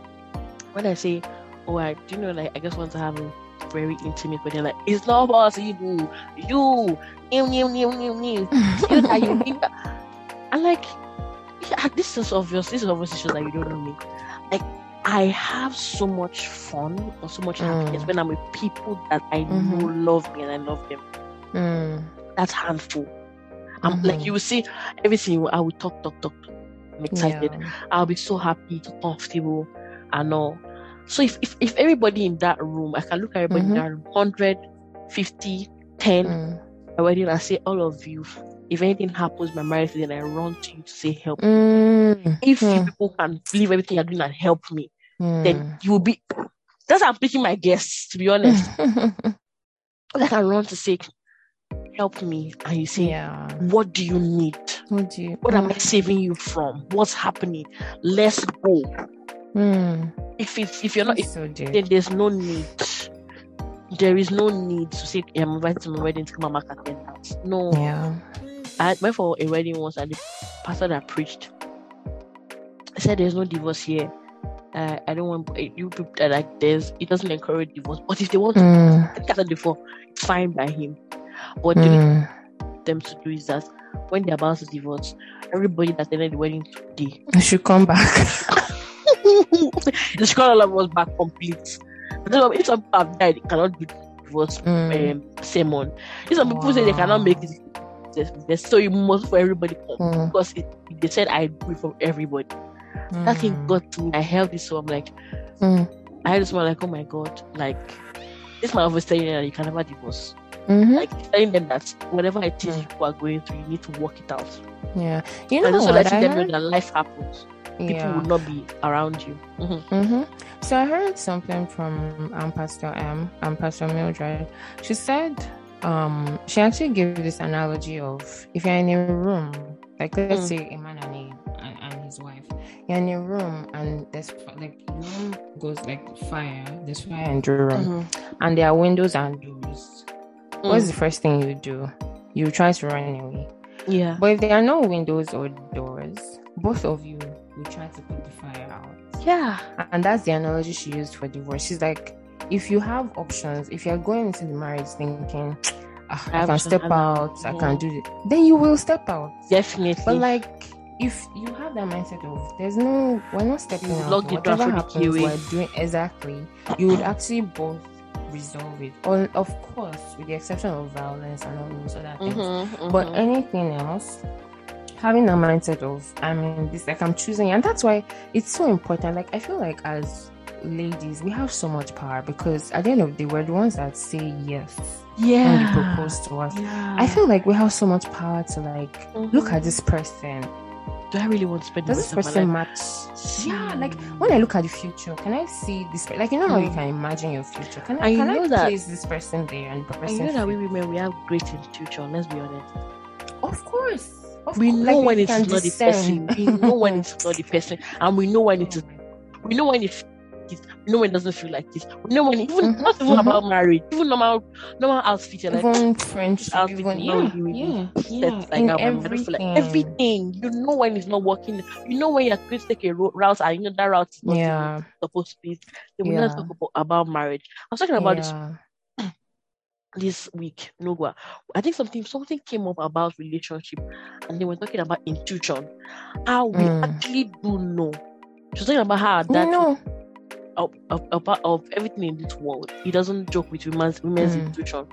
when I say, "Oh, I do you know, like I just want to have a very intimate," but they're like, "It's not possible. You, new, new, new, new, new. You that you think that." I'm like, yeah, this is obvious. This is obviously shows that you don't know me. Like, I have so much fun or so much happiness Mm. when I'm with people that I Mhm. know love me and I love them. Mm. That's handful. I'm like, Mhm. you will see everything. I will talk, talk, talk. I'm excited. Yeah. I'll be so happy, so comfortable, and all. So if, if, if everybody in that room, I can look at everybody in Mhm. that room, 100, 50, 10, Mm. my wedding, I say, all of you, if anything happens, my marriage, then I run to you to say help. Mm. If you Mm. people can leave everything you're doing and help me, Mm. then you will be. That's how I'm picking my guests, to be honest. like I can run to say, help me, and you say, yeah. what do you need? What do you? What am I saving you from? What's happening? Let's go. Mm. If it's if you're not, if so then there's no need. There is no need to say I'm invited to my wedding to come and mark attendance. No, Yeah. I went for a wedding once and the pastor that preached said there's no divorce here. Uh, I don't want you people like there's it doesn't encourage divorce. But if they want to, Mm. I think I said before, it's fine by him. But thing Mm. them to do is that when they're about to divorce, everybody that attended the wedding today, I should come back. the scholar all of us back complete. But if some people have died, they cannot do divorce Mm. um, sermon. If some people say they cannot make it, there's- so must for everybody Mm. because it, they said I do it for everybody. That thing Mm. got to me. I held this so I'm like, Mm. I had this one like, oh my god, like this man was telling you that you can never divorce. Mhm. Like telling them that whatever it is you are going through, you need to work it out. Yeah. You know and also what? letting I them know that life happens. People Yeah. will not be around you. Mhm. Mm-hmm. So I heard something from um, Pastor M and Pastor Mildred. She said um, she actually gave this analogy of if you're in a room, like let's Mm. say a man and, a, and, and his wife, you're in a room and there's like room goes like fire, there's fire in the room, Mhm. and there are windows and doors. What's Mm. the first thing you do? You try to run away. Yeah. But if there are no windows or doors, both of you will try to put the fire out. Yeah. And that's the analogy she used for divorce. She's like, if you have options, if you're going into the marriage thinking, "Ah, I I can step out, I can do it, then you will step out. Definitely. But like, if you have that mindset of there's no, we're not stepping You out, lock the whatever happens, we're doing exactly. You would actually both resolve it. Or, of course, with the exception of violence and all those other things. Mhm, But mhm. anything else, having that mindset of I mean this like I'm choosing and that's why it's so important. Like I feel like as ladies, we have so much power because at the end of the day, we're the ones that say yes Yeah. when they propose to us. Yeah. I feel like we have so much power to like look Mhm. at this person. Do I really want to spend Does this rest of my life? person match? Yeah, like when I look at the future, can I see this? Like you know how you Mm. can imagine your future. Can I? You Can I know that- place this person there and the And person? you know that we women we have great intuition. Let's be honest. Of course. Of We course. know Like, when it's not the person. We know when it's not the person, and we know when it is. We know when it. Feels like this. We know when it doesn't feel like this. No one, even Mhm, not even mhm. about marriage, even normal normal outfit. Like even friendship, outfit even yeah, yeah, yeah. like in that. one. I don't like everything. everything. You know when it's not working. You know when you're going to take a ro- route and you know that route is not Yeah, supposed to be. Then we Yeah. not talk about, about marriage. I was talking about this yeah. this week, Nogwa. I think something something came up about relationship, and they were talking about intuition. How we Mm. actually do know. She was talking about how dad no, of, of, of, of everything in this world. He doesn't joke with women's women's Mm. intuition.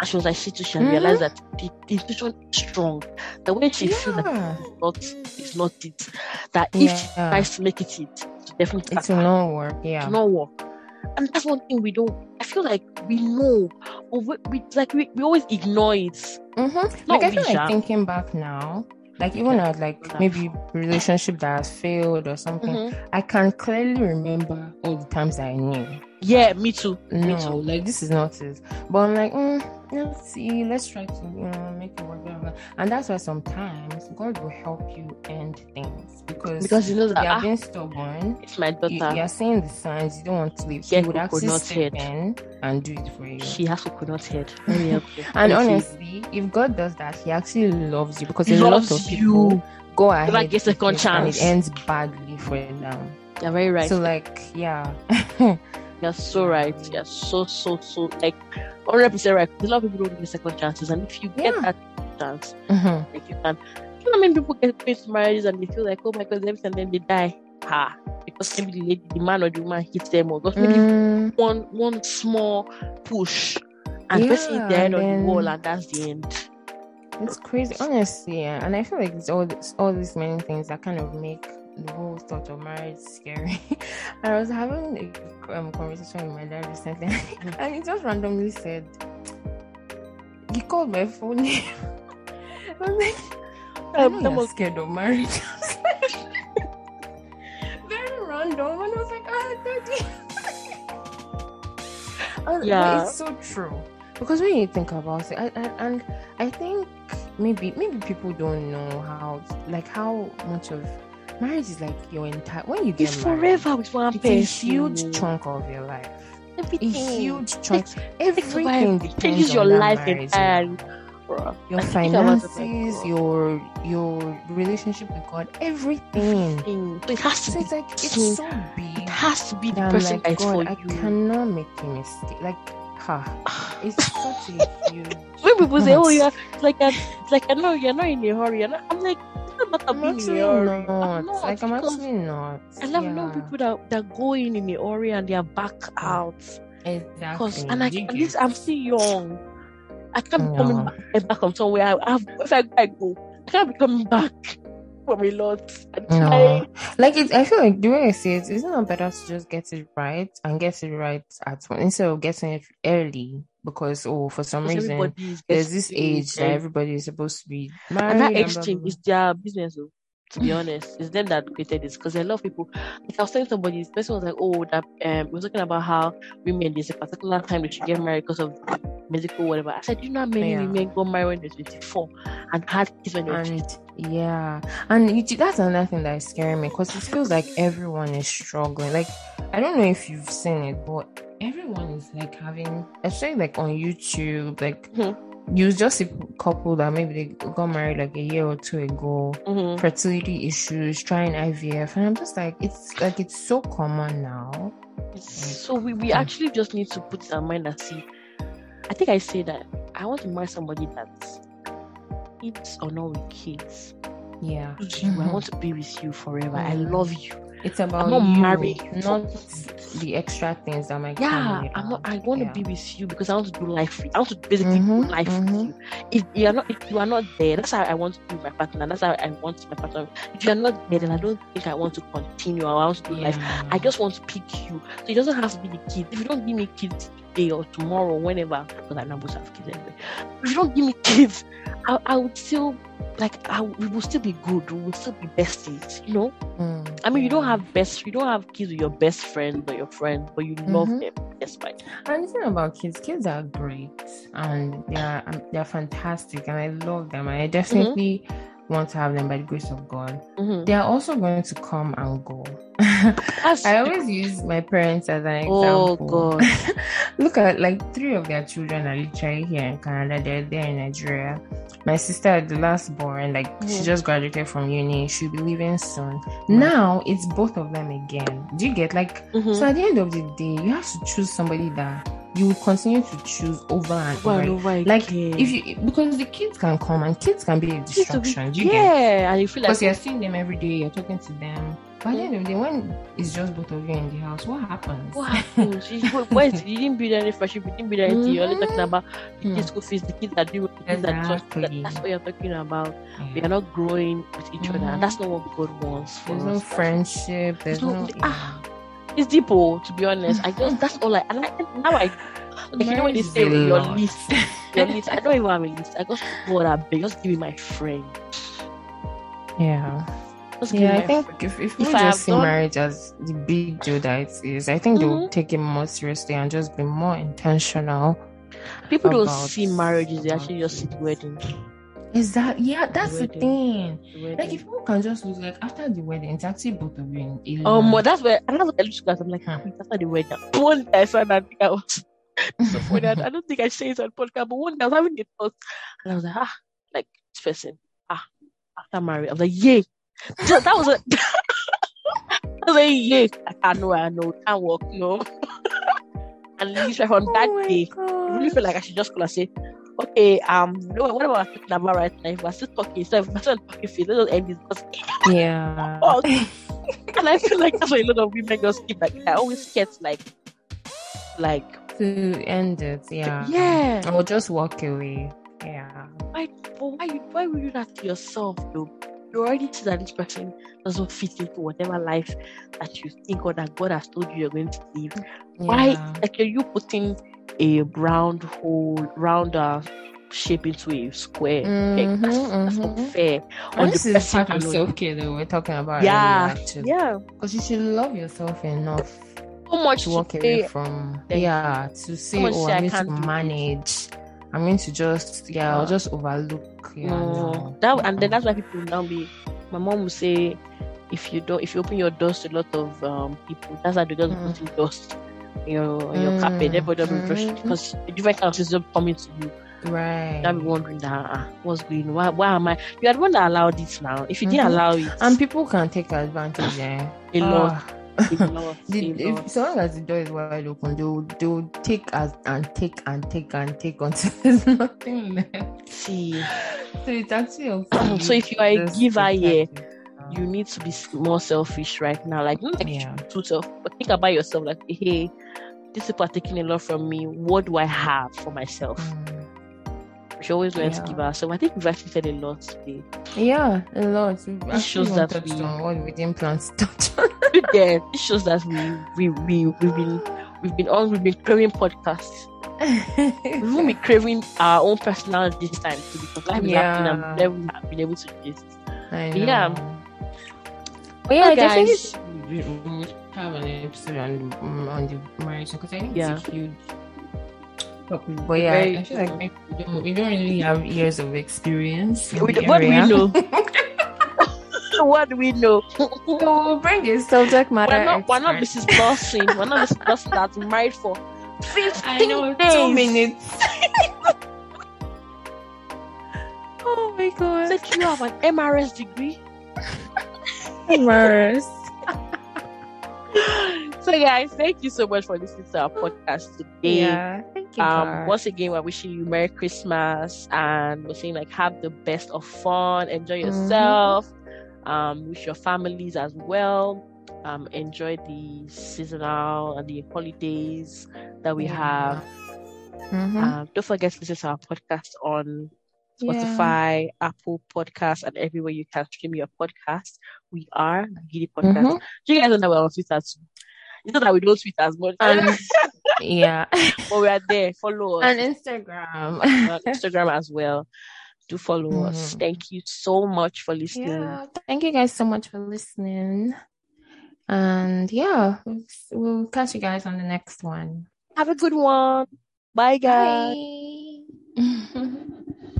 And she was like, she too, she Mhm. realized that the, the intuition is strong. The way she feels that it's not, it's not it. That if she tries to make it it, definitely it will not work. Yeah, to not work. And that's one thing we don't. I feel like we know, but we, we like we, we always ignore it. mm-hmm. Like I feel like thinking back now, like even at like maybe relationship that has failed or something, Mhm. I can clearly remember all the times I knew. Yeah, me too. Me No, too. like this is not it. But I'm like, mm, let's see, let's try to you know make it work. Blah, blah. And that's why sometimes God will help you end things because Because you know that you are ah, being stubborn. it's my daughter. you are seeing the signs. You don't want to leave. Get he would actually step in and do it for you. She has coconut head. Me help you. and me see. honestly, if God does that, He actually loves you because He a lot of people you. go Never ahead get with second it and it ends badly for them. You're very right. So like, yeah, You're so right. You're so so so like 100 percent right. A lot of people don't get second chances, and if you get Yeah. that chance, Mhm. like you can. You know, how many people get into marriages and they feel like, oh my god, everything, and then they die. Ha! Because maybe the lady, the man or the woman hits them, or just maybe Mm, one one small push, and the person hit the then- the wall, and that's the end. It's crazy, honestly, yeah. and I feel like it's all this, all these many things that kind of make the whole thought of marriage scary. I was having a um, conversation with my dad recently, and he just randomly said, "He called my phone name." I was like, "I Um, know you're scared of marriage." Very random, and I was like, "Ah, daddy." Yeah. it's so true because when you think about it, I, I, and I think maybe maybe people don't know how like how much of marriage is like your entire when you get It's married, forever with one It's a huge chunk of your life. Everything. A huge chunk. Everything changes your life entirely. you Your I think like, finances, your your relationship with God, everything. thing. So it has to So be. it's like it's so big. It has to be the person like, God, I cannot make a mistake. Like, ha, it's such a huge. when people say, "Oh, you're it's like you're, it's like I know you're not in a hurry," and I'm like, "It's not I'm actually a hurry." not. I'm not, Like I'm actually not. I love yeah. know people that that go in in a hurry and they are back out. Exactly. And I, at least I'm still young. I can't be coming back, back from somewhere. I, I have, if I, I go, I can't be coming back from a lot. No. Like it, I feel like the way I see it, isn't it better to just get it right and get it right at one instead of getting it early because oh for some reason there's this age that everybody is supposed to be married and that blah, exchange blah, is their business. Though, to be honest, it's them that created this. Because a lot of people, like I was telling somebody, this person was like, "Oh, that um, we're talking about how women there's a particular time they should get married because of medical whatever." I said, "You know how many Yeah. women got married when they're 24 and had kids when they were blah. and yeah and you, that's another thing that is scaring me because it feels like everyone is struggling like i don't know if you've seen it but everyone is like having especially like on youtube like Mhm. You just a couple that maybe they got married like a year or two ago Mhm. fertility issues, trying IVF, and I'm just like, it's like it's so common now. So we, we actually just need to put our mind and see. I think I say that I want to marry somebody that's kids or not with kids. Yeah, You, I want to be with you forever. I Mhm. love you. It's about not you, married. not the extra things that come Yeah. I'm not. I want to be with you because I want to do life. With, I want to basically do Mhm, life with mhm. you. If you are not, if you are not there, that's how I want to be my partner. That's how I want my partner. If you are not there, then I don't think I want to continue. I want to do life. I just want to pick you. So it doesn't have to be the kids. If you don't give me kids today or tomorrow, whenever, because I know most have kids anyway. If you don't give me kids, I, I would still like I, we will still be good. We will still be besties. You know. Mm, I mean, you don't have best. You don't have kids with your best friend or your friend, but you love Mhm. them despite. And the thing about kids, kids are great and they are um, they are fantastic, and I love them. And I definitely want to have them by the grace of God. Mhm. They are also going to come and go. I always use my parents as an example. Oh. God. Look at like three of their children are literally here in Canada. They're there in Nigeria. My sister, the last born, like she just graduated from uni. She'll be leaving soon. Now it's both of them again. Do you get like? Mhm. So at the end of the day, you have to choose somebody that you will continue to choose over and Over over. and over Like again. if you because the kids can come and kids can be a be- distraction. Do you get? yeah, and you feel like Because you're seeing them every day, you're talking to them. But at the end of the when it's just both of you in the house, what happens? what happens? you, wait, wait, you didn't build any friendship, you didn't build anything. You're only talking about the Hmm. kids' school fees, the kids that do the kids that touch. That, Exactly. that's what you're talking about. We are not growing with each other, Mhm. and that's not what God wants for There's us. no friendship. There's no- no. ah, It's deep, oh, to be honest. I just that's all I and I now I like you know when they say your list, your list. I don't even have a list. I just God, I beg, just give me my friend. yeah. Yeah, I think if, if If just see done- marriage as the big deal that it is, I think they'll Mhm. take it more seriously and just be more intentional. People don't see marriages; they actually just see the wedding. Is that yeah? That's the wedding. thing. The. Like if people can just look like after the wedding, it's actually both of you in Um, alone. well, that's where and that's what I look at. I'm like, wait, after the wedding. One day I saw that I was so funny. I, I don't think I say it on podcast, but one day I was having the thought, and I was like, ah, like this person, ah, after marriage, I was like, yay. That, that was a. I was like, yay. I can't know, I know, can't walk, no. and literally from that oh my day, I really feel like I should just call and say, okay, um, what, what about talking about right now? If we're still talking, so if we're still talking, face, let's just end this because yeah. Oh, and I feel like that's why a lot of women just keep like I always get like like to end it, yeah. yeah. Or just walk away. Yeah. Why but why why would you do that to yourself though? You already see that this person doesn't fit into whatever life that you think or that God has told you you're going to live. Why Yeah. like are you putting a round hole round uh, shape into a square? Like, that's, Mhm, that's not fair. And on this the is part of self care that we're talking about. Yeah. Because Yeah. Because you should love yourself enough So much to walk away from. Yeah. To say, much oh, I I'm going can't do to manage. I'm going to just, yeah, I'll Uh, just overlook. Yeah. No, no. that and then that's why people now be. My mom will say, if you don't, if you open your doors to a lot of um, people, that's how they just Mm. dust in your in your carpet. Mm, Everybody just be rushing mhm. because different kind of system coming to you. Right. Now be wondering that ah, what's going on? Why, why am I? You are the one that allowed this now. If you didn't Mhm. allow it, And people can take advantage. Yeah, a lot, Ah. The, if so long as the door is wide open, they'll they'll take as and take and take and take until there's nothing left. See, So it's actually you so if you are a giver here, you need to be more selfish right now. Like not like Yeah. too self, but think about yourself. Like, hey, these people are taking a lot from me. What do I have for myself? Mm. We should always learn to Yeah. give ourselves. I think we've actually said a lot today. Yeah, a lot. We've shows that we- on what we didn't plan to touch on. yeah, this shows that we we we we've been we've been on we've been craving podcasts. We won't be craving our own personal this time too because life is happening and Yeah. then we have been able to do this. I But yeah. But yeah, Hi, I definitely guys. we- we have an episode on on the marriage because I think Yeah. it's a huge topic. But yeah, Very I feel like we don't, we don't really have years of experience. We don't- what do we know? what do we know? So we'll bring a subject matter. we're not we're not expert. Mrs. Lawson. We're not Mrs. Lawson that's married for 15 I know days. two minutes. oh my god. Said you have an MRS degree. Embarrassed. So guys, thank you so much for listening to our podcast today. Yeah. Thank you. Um, once again, we're wishing you Merry Christmas and we're saying like have the best of fun, enjoy Mm-hmm. yourself, um, wish your families as well. um, enjoy the seasonal and the holidays that we have. Mm-hmm. Um, don't forget to listen to our podcast on Yeah. Spotify, Apple Podcasts, and everywhere you can stream your podcast. We are the Giddy Podcast. Mhm. You guys know that we're on Twitter too. Not that we don't tweet as much, And yeah. but we are there. Follow us on Instagram. on Instagram as well. Do follow us. Mhm. Thank you so much for listening. yeah. Thank you guys so much for listening. And yeah, we'll, we'll catch you guys on the next one. Have a good one. Bye, guys. Bye.